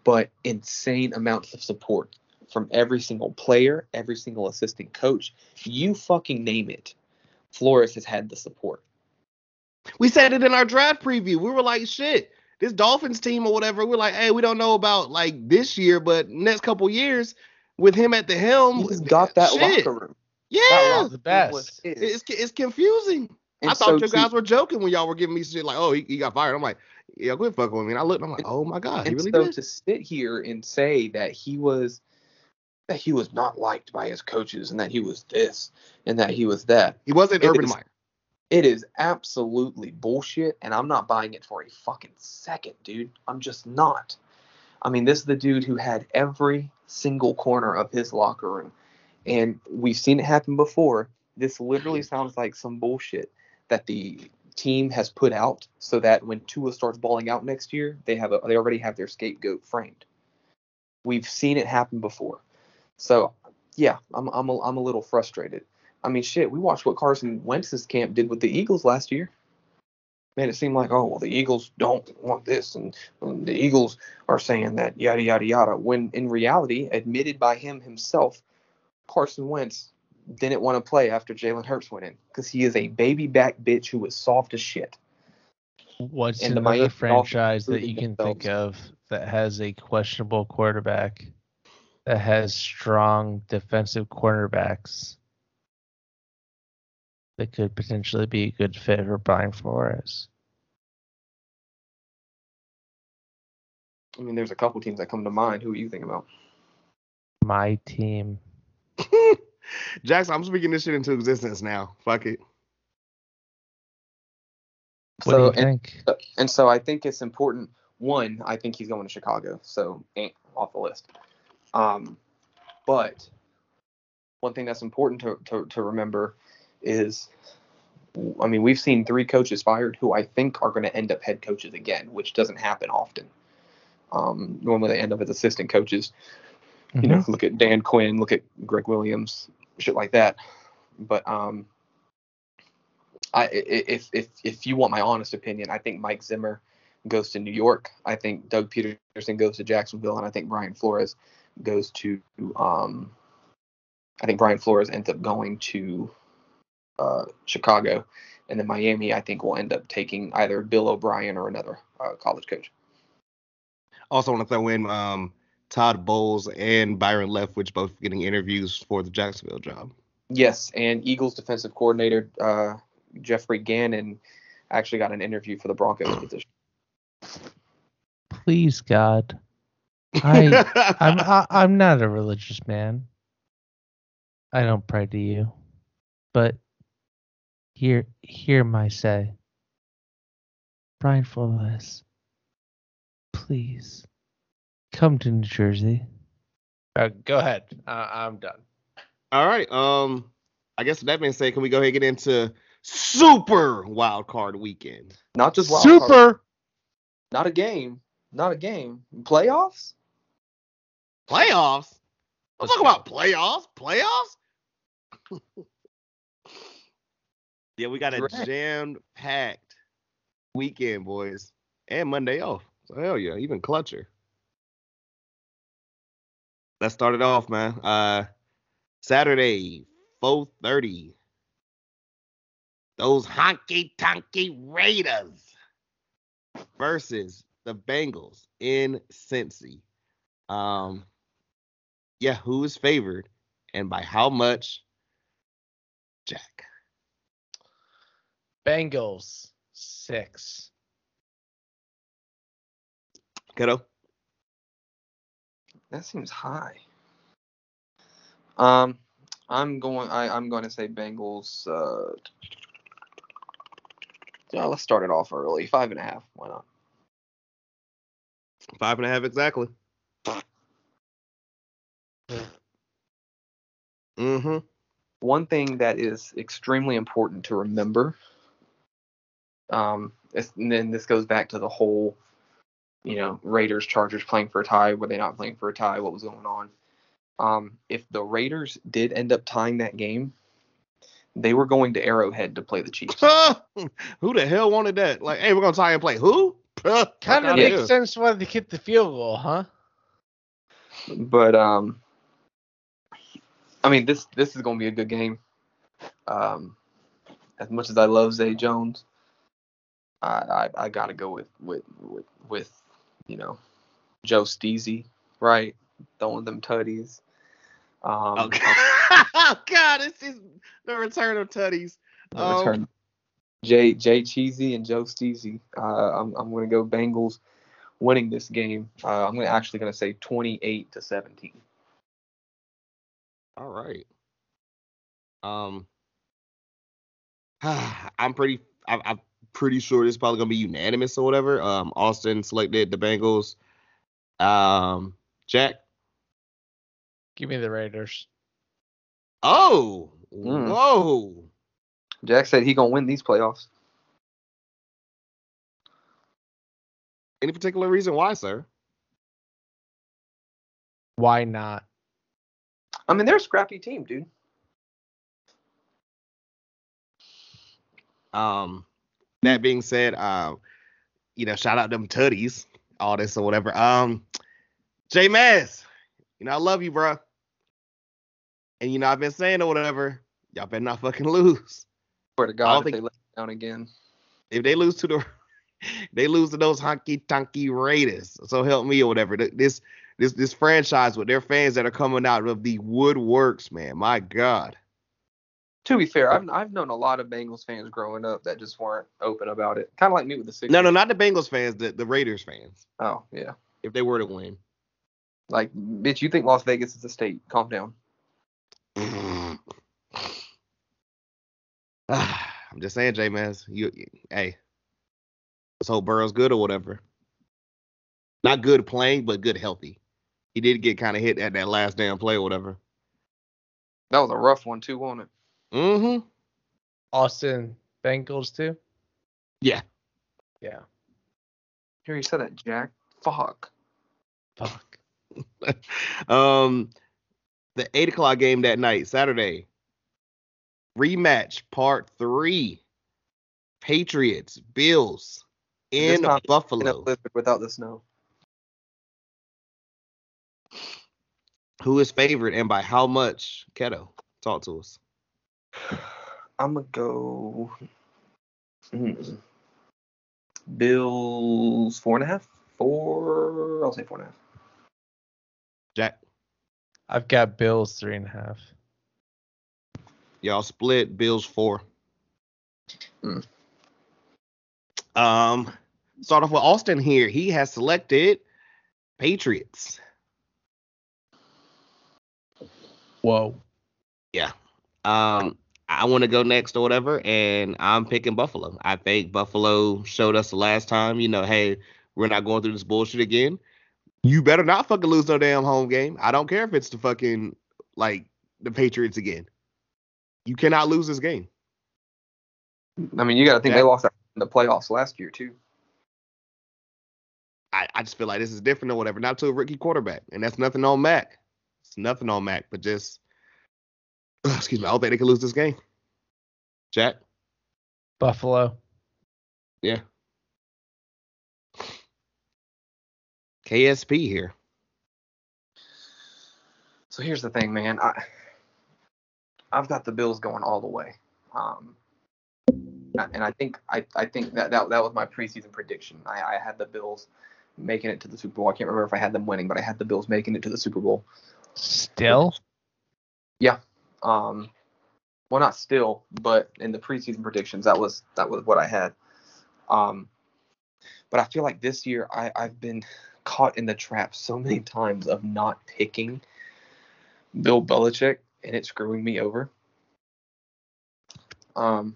but insane amounts of support from every single player, every single assistant coach. You fucking name it. Flores has had the support. We said it in our draft preview. We were like, shit, this Dolphins team or whatever. We're like, hey, we don't know about like this year, but next couple years with him at the helm, He's got that shit. locker room. Yeah, That the best. was it's it's confusing. And I so thought you to- guys were joking when y'all were giving me shit like, oh, he, he got fired. I'm like, yeah, quit fucking with me. And I looked, and I'm like, oh my god, he really so did. to sit here and say that he was that he was not liked by his coaches and that he was this and that he was that He wasn't Urban is- Meyer. it is absolutely bullshit and i'm not buying it for a fucking second dude i'm just not i mean this is the dude who had every single corner of his locker room And we've seen it happen before. This literally [SIGHS] sounds like some bullshit that the team has put out so that when Tua starts balling out next year, they have a, they already have their scapegoat framed. We've seen it happen before. So, yeah, I'm I'm a, I'm a little frustrated. I mean, shit, we watched what Carson Wentz's camp did with the Eagles last year. Man, it seemed like, oh, well, the Eagles don't want this, and, and the Eagles are saying that, yada, yada, yada. When in reality, admitted by him himself, Carson Wentz didn't want to play after Jalen Hurts went in because he is a mm-hmm. baby back bitch who is soft as shit. What's And the another Miami franchise that you can think of that has a questionable quarterback that has strong defensive cornerbacks that could potentially be a good fit for Brian Flores? I mean, there's a couple teams that come to mind. Who are you thinking about? My team. [LAUGHS] Jackson, I'm speaking this shit into existence now. Fuck it. What So, do you and- think? And so I think it's important. One, I think he's going to Chicago, so ain't off the list. Um, but one thing that's important to, to, to remember is, I mean, we've seen three coaches fired who I think are going to end up head coaches again, which doesn't happen often. Um, normally they end up as assistant coaches. You know, look at Dan Quinn, look at Gregg Williams, shit like that. But um, I if if if you want my honest opinion, I think Mike Zimmer goes to New York. I think Doug Pederson goes to Jacksonville, and I think Brian Flores goes to um, I think Brian Flores ends up going to uh, Chicago, and then Miami. I think will end up taking either Bill O'Brien or another uh, college coach. Also want to throw in um, Todd Bowles and Byron Leftwich both getting interviews for the Jacksonville job. Yes, and Eagles defensive coordinator uh, Jeffrey Gannon actually got an interview for the Broncos [CLEARS THROAT] position. Please, God. [LAUGHS] I I'm I, I'm not a religious man. I don't pray to you, but hear hear my say. Brian Flores, please come to New Jersey. Uh, go ahead. I'm done. All right. Um, I guess that being said, can we go ahead and get into super wild card weekend? Not just wild card, Super. not a game, not a game. Playoffs? Playoffs? I'm Let's talking go. about playoffs. Playoffs? [LAUGHS] yeah, we got a jam packed weekend, boys, and Monday off. So hell yeah, even clutcher. Let's start it off, man. Uh, Saturday, 4:30. Those honky tonky Raiders versus the Bengals in Cincy. Um, yeah, who is favored and by how much? Jack. Bengals six. Kiddo. That seems high. Um, I'm going. I, I'm going to say Bengals. Uh, yeah, let's start it off early. Five and a half. Why not? Five and a half exactly. [SIGHS] Mm-hmm. One thing that is extremely important to remember. Um, and then this goes back to the whole, you know, Raiders Chargers playing for a tie. Were they not playing for a tie? What was going on? Um, if the Raiders did end up tying that game, they were going to Arrowhead to play the Chiefs. [LAUGHS] who the hell wanted that? Like, hey, we're gonna tie and play. Who? [LAUGHS] Kind of makes sense why they kicked the field goal, huh? but um, I mean this this is going to be a good game. Um, as much as I love Zay Jones, I I, I got to go with with with with you know Joe Steezy, right? Throwing them tutties. Um, Okay. [LAUGHS] [LAUGHS] oh God, this is the return of Tutties. the Um, return. Jay Jay Cheesy and Joe Steezy. Uh, I'm I'm going to go Bengals winning this game. Uh, I'm gonna actually going to say 28 to 17. All right. Um, [SIGHS] I'm pretty. I'm, I'm pretty sure this is probably gonna be unanimous or whatever. Um, Austin selected the Bengals. Um, Jack. Give me the Raiders. Oh, Mm. whoa. Jack said he gonna win these playoffs. Any particular reason why, sir? Why not? I mean, they're a scrappy team, dude. Um, that being said, um, you know, shout out them tutties, all this or whatever. Um, J Mass, you know, I love you, bro. And you know, I've been saying or whatever, y'all better not fucking lose. Swear to God, if think- they let down again. If they lose to the [LAUGHS] they lose to those honky tonky Raiders, so help me or whatever. This this this franchise with their fans that are coming out of the woodworks, man. My God. To be fair, I've I've known a lot of Bengals fans growing up that just weren't open about it. Kind of like me with the Sixers. No, no, not the Bengals fans, the, the Raiders fans. Oh yeah. If they were to win. Like, bitch, you think Las Vegas is a state? Calm down. [SIGHS] I'm just saying, J Mans. You, you hey. Let's hope Burrow's good or whatever. Not good playing, but good healthy. He did get kind of hit at that last damn play or whatever. That was a rough one too, wasn't it? Mm-hmm. Austin Bengals too. Yeah. Yeah. Here you said that, Jack. Fuck. Fuck. [LAUGHS] um, the eight o'clock game that night, Saturday. Rematch part three. Patriots, Bills in time, In Buffalo. blizzard without the snow. Who is favored and by how much? Keto, talk to us. I'm gonna go. Hmm. Bills four and a half. Four. I'll say four and a half. Jack, I've got Bills three and a half. y'all split. Bills four. Hmm. Um, start off with Austin here. He has selected Patriots. Whoa. Um, I want to go next or whatever, and I'm picking Buffalo. I think Buffalo showed us the last time, you know, hey, we're not going through this bullshit again. You better not fucking lose no damn home game. I don't care if it's the fucking like the Patriots again. You cannot lose this game. I mean, you got to think they lost in the playoffs last year too. I, I just feel like this is different or whatever. Not to a rookie quarterback, and that's nothing on Mac. It's nothing on Mac, but just excuse me. I don't think they can lose this game. Jack, Buffalo. yeah. KSP here. So here's the thing, man. I I've got the Bills going all the way. Um, and I think I, I think that, that that was my preseason prediction. I, I had the Bills making it to the Super Bowl. I can't remember if I had them winning, but I had the Bills making it to the Super Bowl. Still? Um, well, not still, but in the preseason predictions, that was that was what I had. Um, but I feel like this year I, I've been caught in the trap so many times of not picking Bill Belichick, and it's screwing me over. Um,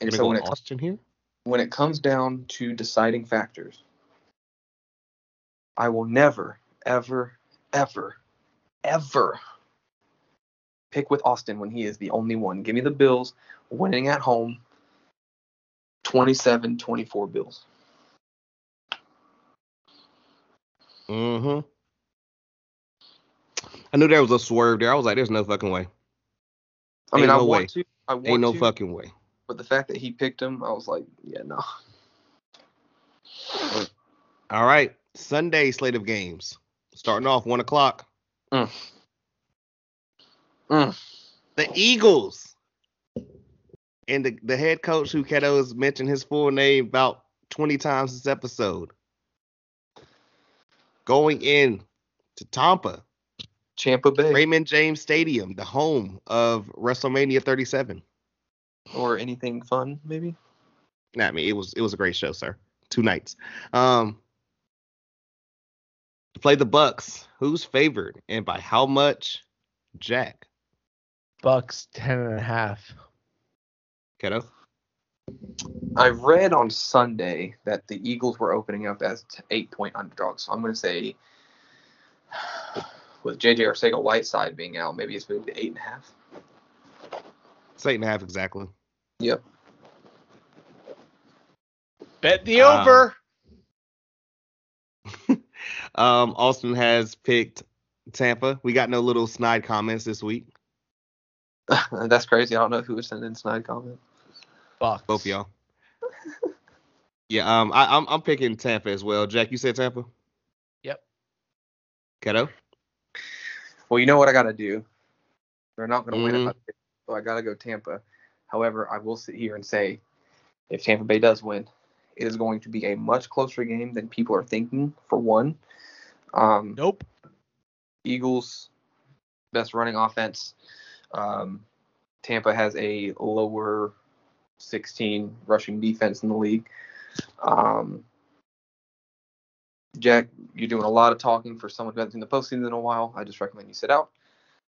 and so when it Austin here. when it comes down to deciding factors, I will never, ever, ever, ever pick with Austin when he is the only one. Give me the Bills winning at home 27 24 Bills. Mm-hmm. I knew there was a swerve there. I was like, there's no fucking way. I mean, Ain't I no want way. to. I want Ain't no to, fucking way. but the fact that he picked him, I was like, yeah, no. All right. Sunday slate of games. Starting off one o'clock. Mm. The Eagles. And the, the head coach who Keto has mentioned his full name about 20 times this episode. Going in to Tampa, Champa Bay Raymond James Stadium, the home of WrestleMania 37. or anything fun, maybe. Nah, I mean it was it was a great show, sir. Two nights. Um to play the Bucks. Who's favored and by how much? Jack. Bucks ten and a half. Keto. I read on Sunday that the Eagles were opening up as eight point underdogs. So I'm going to say, [SIGHS] with JJ Arcega Whiteside being out, maybe it's moved to eight and a half. It's eight and a half exactly. Yep. Bet the Um, over. [LAUGHS] Um, Austin has picked Tampa. We got no little snide comments this week. [LAUGHS] That's crazy. I don't know who was sending snide comment. Bucks. Both of y'all. yeah, um, I, I'm I'm picking Tampa as well. Jack, you said Tampa. Yep. Keto. Well, you know what I got to do. They're not going to win if I so I got to go Tampa. However, I will sit here and say, if Tampa Bay does win, it is going to be a much closer game than people are thinking. For one, um, Nope. Eagles best running offense. Um, Tampa has a lower 16 rushing defense in the league. Um, Jack, you're doing a lot of talking for someone who hasn't seen the postseason in a while. I just recommend you sit out.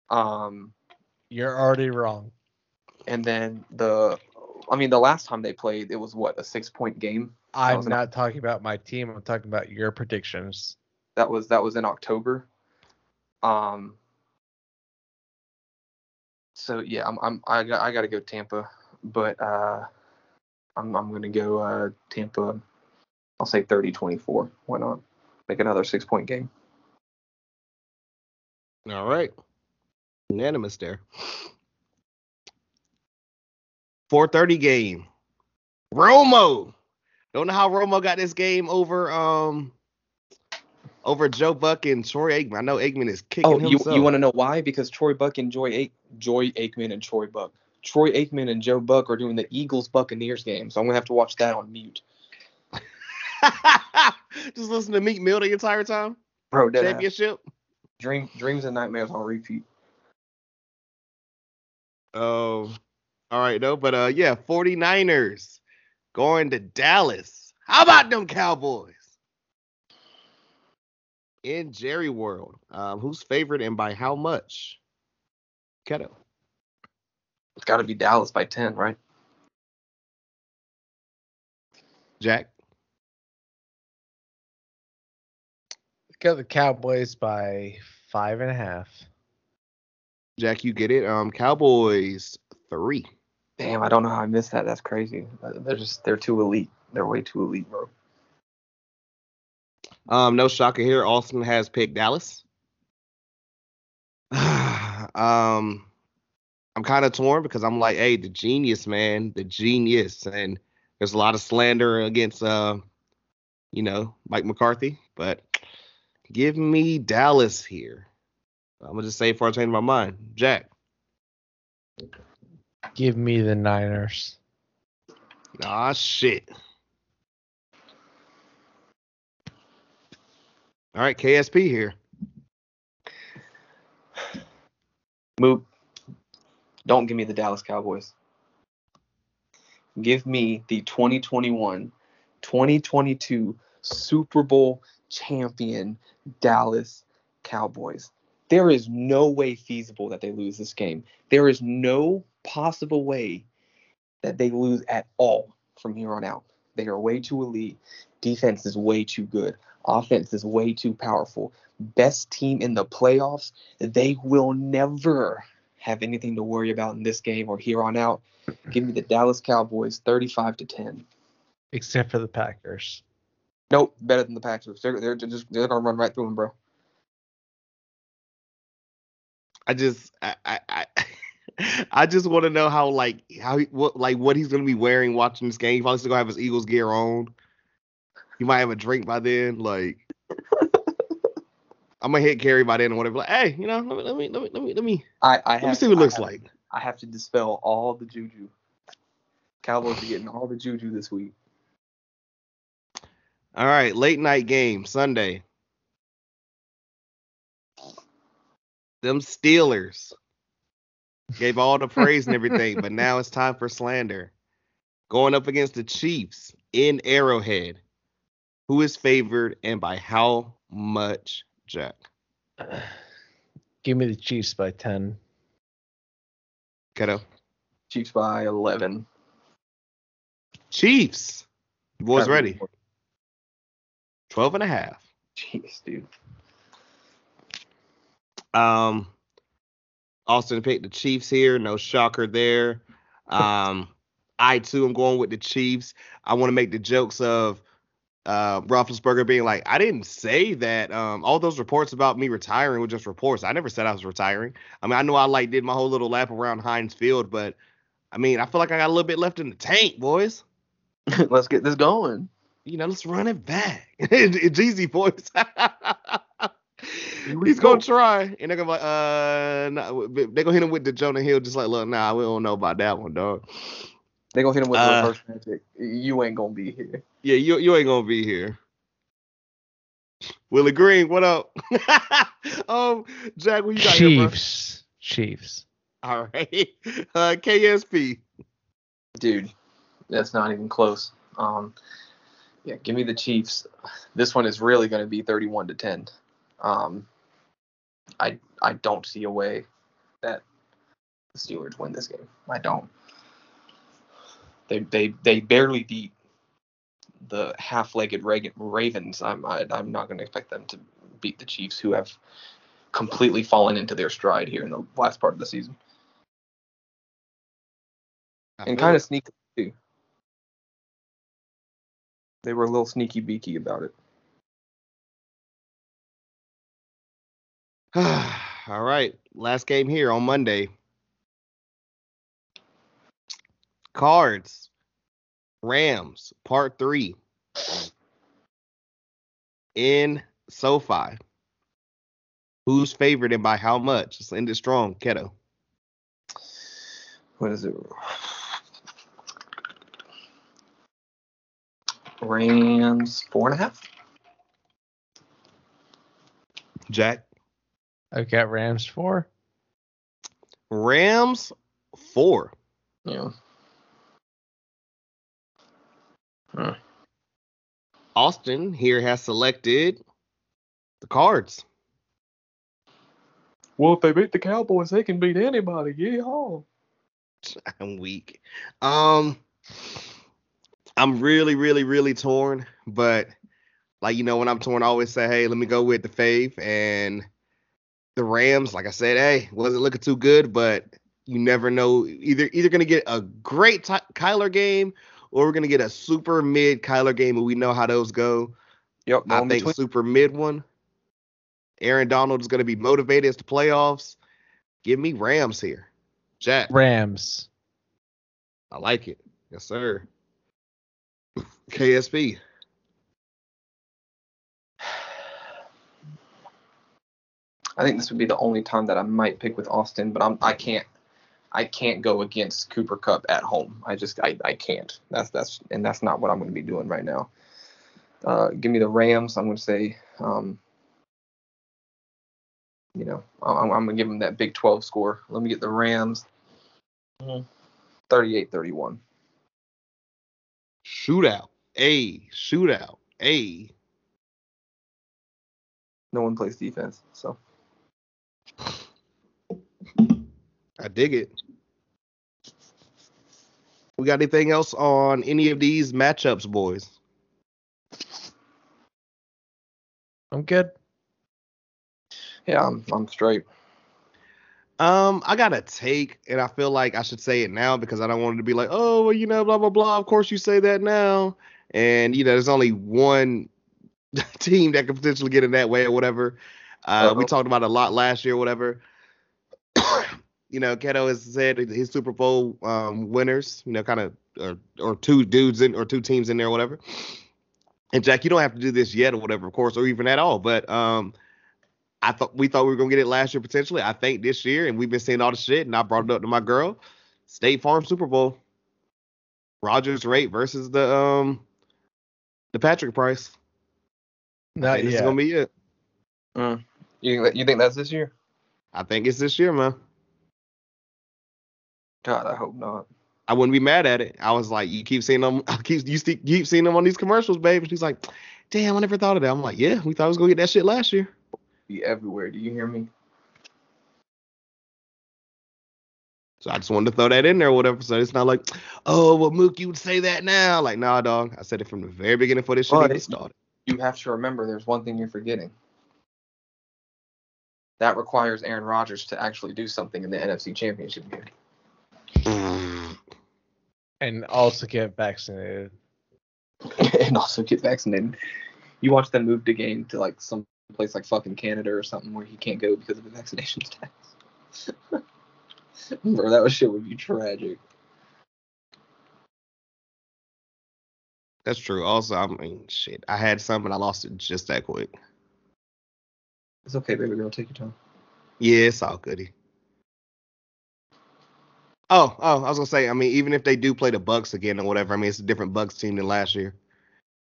Um, You're already wrong. and then the, I mean, the last time they played, it was what a six point game. I'm not talking about my team. I'm talking about your predictions. That was that was in October. Um. So yeah, I'm I'm I got I got to go Tampa, but uh, I'm I'm gonna go uh Tampa. I'll say 30-24. Why not? Make another six point game. All right. Unanimous there. 430 game. Romo. Don't know how Romo got this game over um over Joe Buck and Troy Aikman. I know Aikman is kicking Oh, you himself. you want to know why? Because Troy Buck and Joy A- Joy Aikman and Troy Buck. Troy Aikman and Joe Buck are doing the Eagles Buccaneers game, so I'm gonna have to watch that on mute. [LAUGHS] Just listen to Meek Mill the entire time. Bro, Championship. dream dreams and nightmares on repeat. Oh, all right, no, but uh, yeah, 49ers going to Dallas. How about them Cowboys? In Jerry World, um, who's favored and by how much? Keto. It's got to be Dallas by ten, right? Jack. Got the Cowboys by five and a half. Jack, you get it. Um, Cowboys three. Damn, I don't know how I missed that. That's crazy. Uh, They're just they're too elite. They're way too elite, bro. Um, no shocker here. Austin has picked Dallas. [SIGHS] um, I'm kind of torn because I'm like, hey, the genius, man, the genius, and there's a lot of slander against, uh, you know, Mike McCarthy, but give me Dallas here. I'm gonna just say before I change my mind, Jack. Give me the Niners. Ah, shit. All right, KSP here. Moot. Don't give me the Dallas Cowboys. Give me the 2021 2022 Super Bowl champion Dallas Cowboys. There is no way feasible that they lose this game. There is no possible way that they lose at all from here on out. They are way too elite. Defense is way too good. Offense is way too powerful. Best team in the playoffs. They will never have anything to worry about in this game or here on out. Give me the Dallas Cowboys 35 to 10. Except for the Packers. Nope, better than the Packers. They're, they're just they're gonna run right through them, bro. I just I I I, [LAUGHS] I just want to know how like how he, what like what he's gonna be wearing watching this game. He's probably still gonna have his Eagles gear on. He might have a drink by then. Like I'm gonna hit Gary by then or whatever. Like, hey, you know, let me let me let me let me let me, I I let me see what it I looks have- like. I have to dispel all the juju. Cowboys are getting all the juju this week. All right, late night game Sunday. Them Steelers gave all the praise and everything, but [LAUGHS] now it's time for slander. Going up against the Chiefs in Arrowhead. Who is favored and by how much, Jack? [SIGHS] Give me the Chiefs by 10. Keto. Chiefs by 11. Chiefs. You boys Gotta ready? more. 12 and a half. Jeez, dude. Um, Austin picked the Chiefs here. No shocker there. [LAUGHS] Um, I too am going with the Chiefs. I want to make the jokes of uh Roethlisberger being like, I didn't say that. Um, all those reports about me retiring were just reports. I never said I was retiring. I mean, I know I like did my whole little lap around Heinz Field, but I mean, I feel like I got a little bit left in the tank, boys. [LAUGHS] Let's get this going. You know, let's run it back. [LAUGHS] Jeezy boys. He's gonna try, and they're gonna be like, uh, nah, they're gonna hit him with the Jonah Hill, just like, look, nah, we don't know about that one, dog. They gonna hit him with Uh, the reverse magic. You ain't gonna be here. Yeah, you you ain't gonna be here. Willie Green, what up? um, [LAUGHS] Jack, what you got here. Chiefs. Chiefs. All right, [LAUGHS] uh, KSP. Dude, that's not even close. Um, yeah, give me the Chiefs. This one is really going to be 31 to 10. Um, I I don't see a way that the Steelers win this game. I don't. They they they barely beat the half-legged Ravens. I'm I, I'm not going to expect them to beat the Chiefs, who have completely fallen into their stride here in the last part of the season and kind of sneaky too. They were a little sneaky beaky about it. [SIGHS] All right, last game here on Monday. Cards, Rams, Part Three. In SoFi. Who's favored and by how much? Let's end it strong, Keto. What is it? Rams four and a half. Jack. I've got Rams four. Rams four. Yeah. Austin here has selected the cards. Well, if they beat the Cowboys, they can beat anybody. Yeah. [LAUGHS] I'm weak. Um, I'm really, really, really torn. But like you know, when I'm torn, I always say, "Hey, let me go with the fave." And the Rams, like I said, hey, wasn't looking too good, but you never know. Either either gonna get a great Ty- Kyler game, or we're gonna get a super mid Kyler game, and we know how those go. Yep. I think super mid one. Aaron Donald is gonna be motivated as the playoffs. Give me Rams here, Jack. Rams. I like it. Yes, sir. [LAUGHS] KSP. I think this would be the only time that I might pick with Austin, but I'm I can't I can't go against Cooper Kupp at home. I just I, I can't. That's that's and that's not what I'm going to be doing right now. Uh, give me the Rams. I'm going to say, um, you know, I'm, I'm going to give them that Big 12 score. Let me get the Rams. 38-31. Shootout. A shootout. A. No one plays defense, so I dig it. We got anything else on any of these matchups, boys? I'm good. yeah, I'm I'm straight. Um, I got a take, and I feel like I should say it now because I don't want it to be like, oh, well, you know, blah blah blah. Of course, you say that now, and you know, there's only one [LAUGHS] team that could potentially get in that way or whatever. Uh, we talked about it a lot last year, or whatever. You know, Keto has said his Super Bowl um, winners, you know, kind of or, or two dudes in or two teams in there, or whatever. And Jack, you don't have to do this yet, or whatever, of course, or even at all. But um, I thought we thought we were gonna get it last year potentially. I think this year, and we've been seeing all the shit, and I brought it up to my girl. State Farm Super Bowl. Rodgers rate versus the um the Patrick Price. I Not think this is gonna be it. Mm. You you think that's this year? I think it's this year, man. God, I hope not. I wouldn't be mad at it. I was like, you keep seeing them, I [LAUGHS] keep you see, keep seeing them on these commercials, babe. And she's like, damn, I never thought of that. I'm like, yeah, we thought I was gonna get that shit last year. Be everywhere. Do you hear me? So I just wanted to throw that in there or whatever. So it's not like, oh, well, Mook, you would say that now. Like, nah, dog. I said it from the very beginning for this shit even started. You have to remember there's one thing you're forgetting. That requires Aaron Rodgers to actually do something in the NFC Championship game. [CLEARS THROAT] And also get vaccinated. [LAUGHS] and also get vaccinated. You watch them move the game to like some place like fucking Canada or something where he can't go because of the vaccination [LAUGHS] status. Bro, that was shit would be tragic. That's true. Also, I mean, shit. I had some, and I lost it just that quick. It's okay, baby girl. Take your time. Yeah, it's all goody. Oh, oh, I was gonna say. I mean, even if they do play the Bucks again or whatever, I mean, it's a different Bucks team than last year.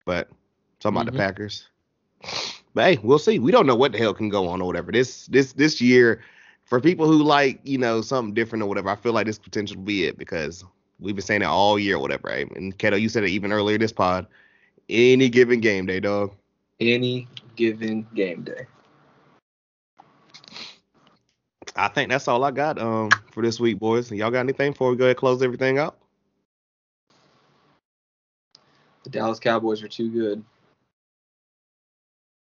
But talking about Mhm. the Packers. But hey, we'll see. We don't know what the hell can go on or whatever. This this this year, for people who like you know something different or whatever, I feel like this potential will be it because we've been saying it all year or whatever. Right? And Keto, you said it even earlier this pod. Any given game day, dog. Any given game day. I think that's all I got um for this week, boys. Y'all got anything before we go ahead and close everything out? The Dallas Cowboys are too good.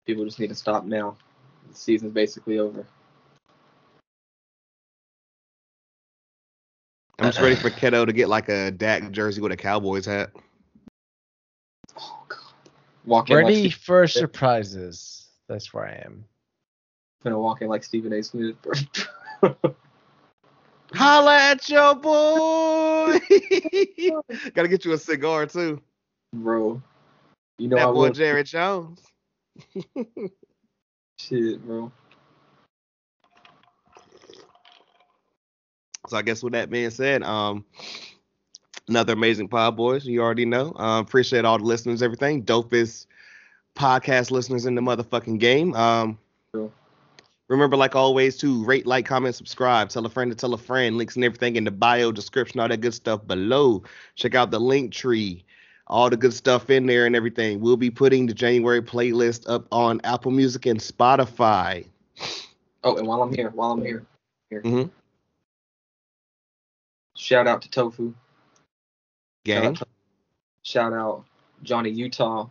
People just need to stop now. The season's basically over. I'm just ready [SIGHS] for Keto to get like a Dak jersey with a Cowboys hat. Oh god. Walk in Ready like for surprises. That's where I am. Gonna walk in like Stephen A. Smith. [LAUGHS] Holla at your boy. [LAUGHS] Gotta get you a cigar too. bro. You know I that boy will Jared Jones. [LAUGHS] shit, bro. So I guess with that being said, um, another amazing pod, boys. You already know. Um, appreciate all the listeners, everything. Dopest podcast listeners in the motherfucking game. Um, Cool. Remember, like always, to rate, like, comment, subscribe, tell a friend to tell a friend. Links and everything in the bio, description, all that good stuff below. Check out the link tree. All the good stuff in there and everything. We'll be putting the January playlist up on Apple Music and Spotify. Oh, and while I'm here, while I'm here, here. Mhm. Shout out to Tofu. Shout Gang, out, shout out Johnny Utah.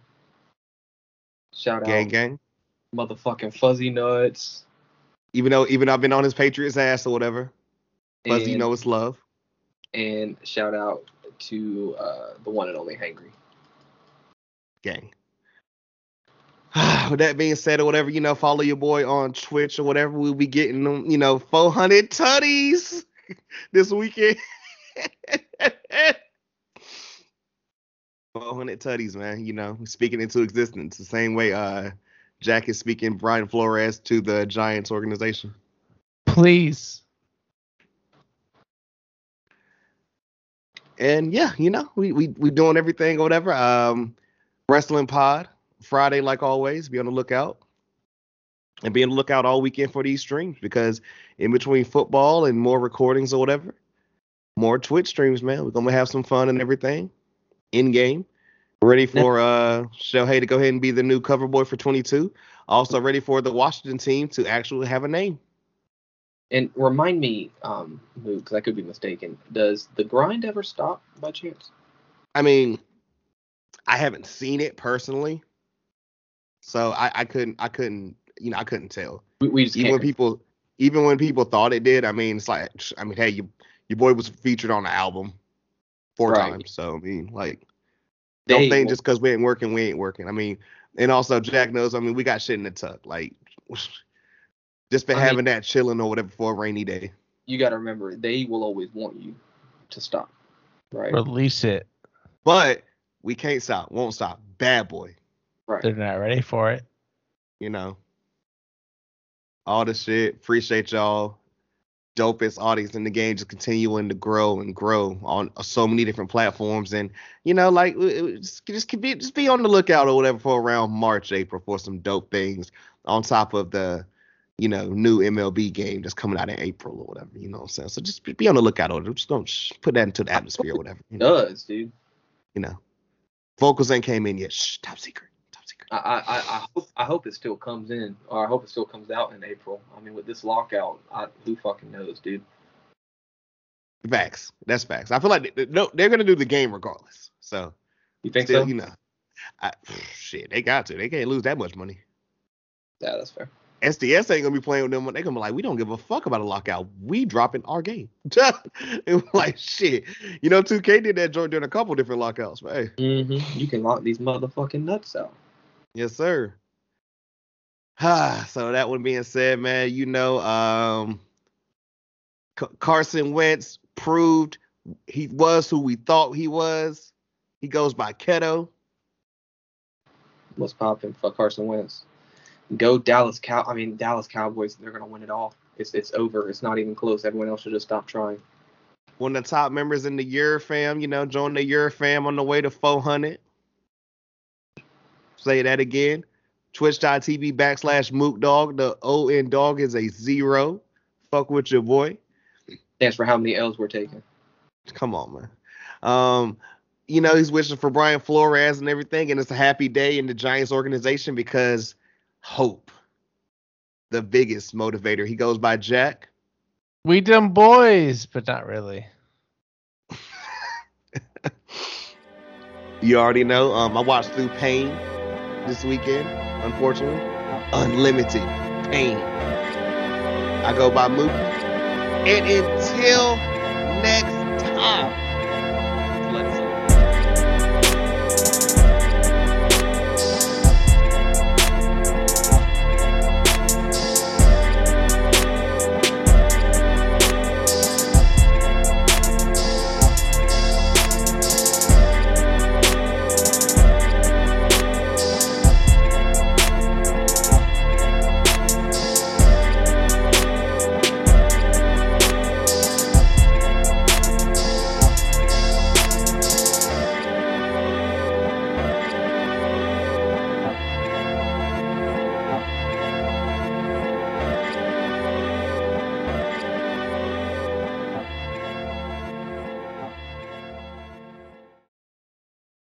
Shout out gang, out gang. motherfucking Fuzzy Nuts. Even though, even though I've been on his Patriots ass or whatever. Fuzzy, you know it's love. and shout out to uh, the one and only Hangry. Gang. [SIGHS] With that being said, or whatever, you know, follow your boy on Twitch or whatever. We'll be getting them, you know, 400 tutties [LAUGHS] this weekend. [LAUGHS] 400 tutties, man. You know, speaking into existence the same way uh Jack is speaking Brian Flores to the Giants organization. Please. and yeah, you know, we we we doing everything or whatever. Um, wrestling pod Friday, like always. Be on the lookout, and be on the lookout all weekend for these streams because in between football and more recordings or whatever, more Twitch streams, man. We're gonna have some fun and everything in game. Ready for uh Shohei to go ahead and be the new cover boy for 22. Also ready for the Washington team to actually have a name. And remind me, um, because I could be mistaken. Does the grind ever stop by chance? I mean, I haven't seen it personally, so I, I couldn't I couldn't you know I couldn't tell. We, we just Even when can't. people even when people thought it did, I mean it's like I mean hey you your boy was featured on the album four Right. times, so I mean like They- don't think just because we ain't working we ain't working. I mean and also Jack knows I mean we got shit in the tuck like [SIGHS] just for I mean- having that chilling or whatever for a rainy day. you got to remember, they will always want you to stop, right? Release it. But we can't stop, won't stop. Bad boy. Right. They're not ready for it. you know, all the shit. Appreciate y'all. Dopest audience in the game, just continuing to grow and grow on so many different platforms, and you know, like just just be just be on the lookout or whatever for around March, April for some dope things on top of the, you know, new MLB game that's coming out in April or whatever. You know what I'm saying? So just be- be on the lookout or just don't sh- put that into the atmosphere or whatever. You know, does, dude. you know. vocals ain't came in yet. Shh, top secret. I, I, I- hope I hope it still comes in, or I hope it still comes out in April. I mean, with this lockout, I, who fucking knows, dude? Facts. That's facts. I feel like they, no, they're gonna do the game regardless. So You think still, so? you know, I, shit, they got to. They can't lose that much money. Yeah, that's fair. SDS ain't gonna be playing with them. They're gonna be like, we don't give a fuck about a lockout. We dropping our game. [LAUGHS] was like shit. You know, 2K did that joint during a couple different lockouts. But hey, Mm-hmm. You can lock these motherfucking nuts out. Yes, sir. Ah, [SIGHS] so that one being said, man, you know, um, C- Carson Wentz proved he was who we thought he was. He goes by Keto. What's popping for Carson Wentz? Go Dallas Cow. I mean Dallas Cowboys. They're gonna win it all. It's it's over. It's not even close. Everyone else should just stop trying. One of the top members in the Year fam, you know, join the Year fam on the way to 400. Say that again. Twitch.tv backslash Mook Dog. The O in dog is a zero. Fuck with your boy. Stands for how many L's we're taking. Come on, man. Um, you know, he's wishing for Brian Flores and everything, and it's a happy day in the Giants organization because hope, the biggest motivator. He goes by Jack. We them boys, but not really. [LAUGHS] You already know. Um, I watched through Pain this weekend, unfortunately. Unlimited Pain. I go by Mook. And until.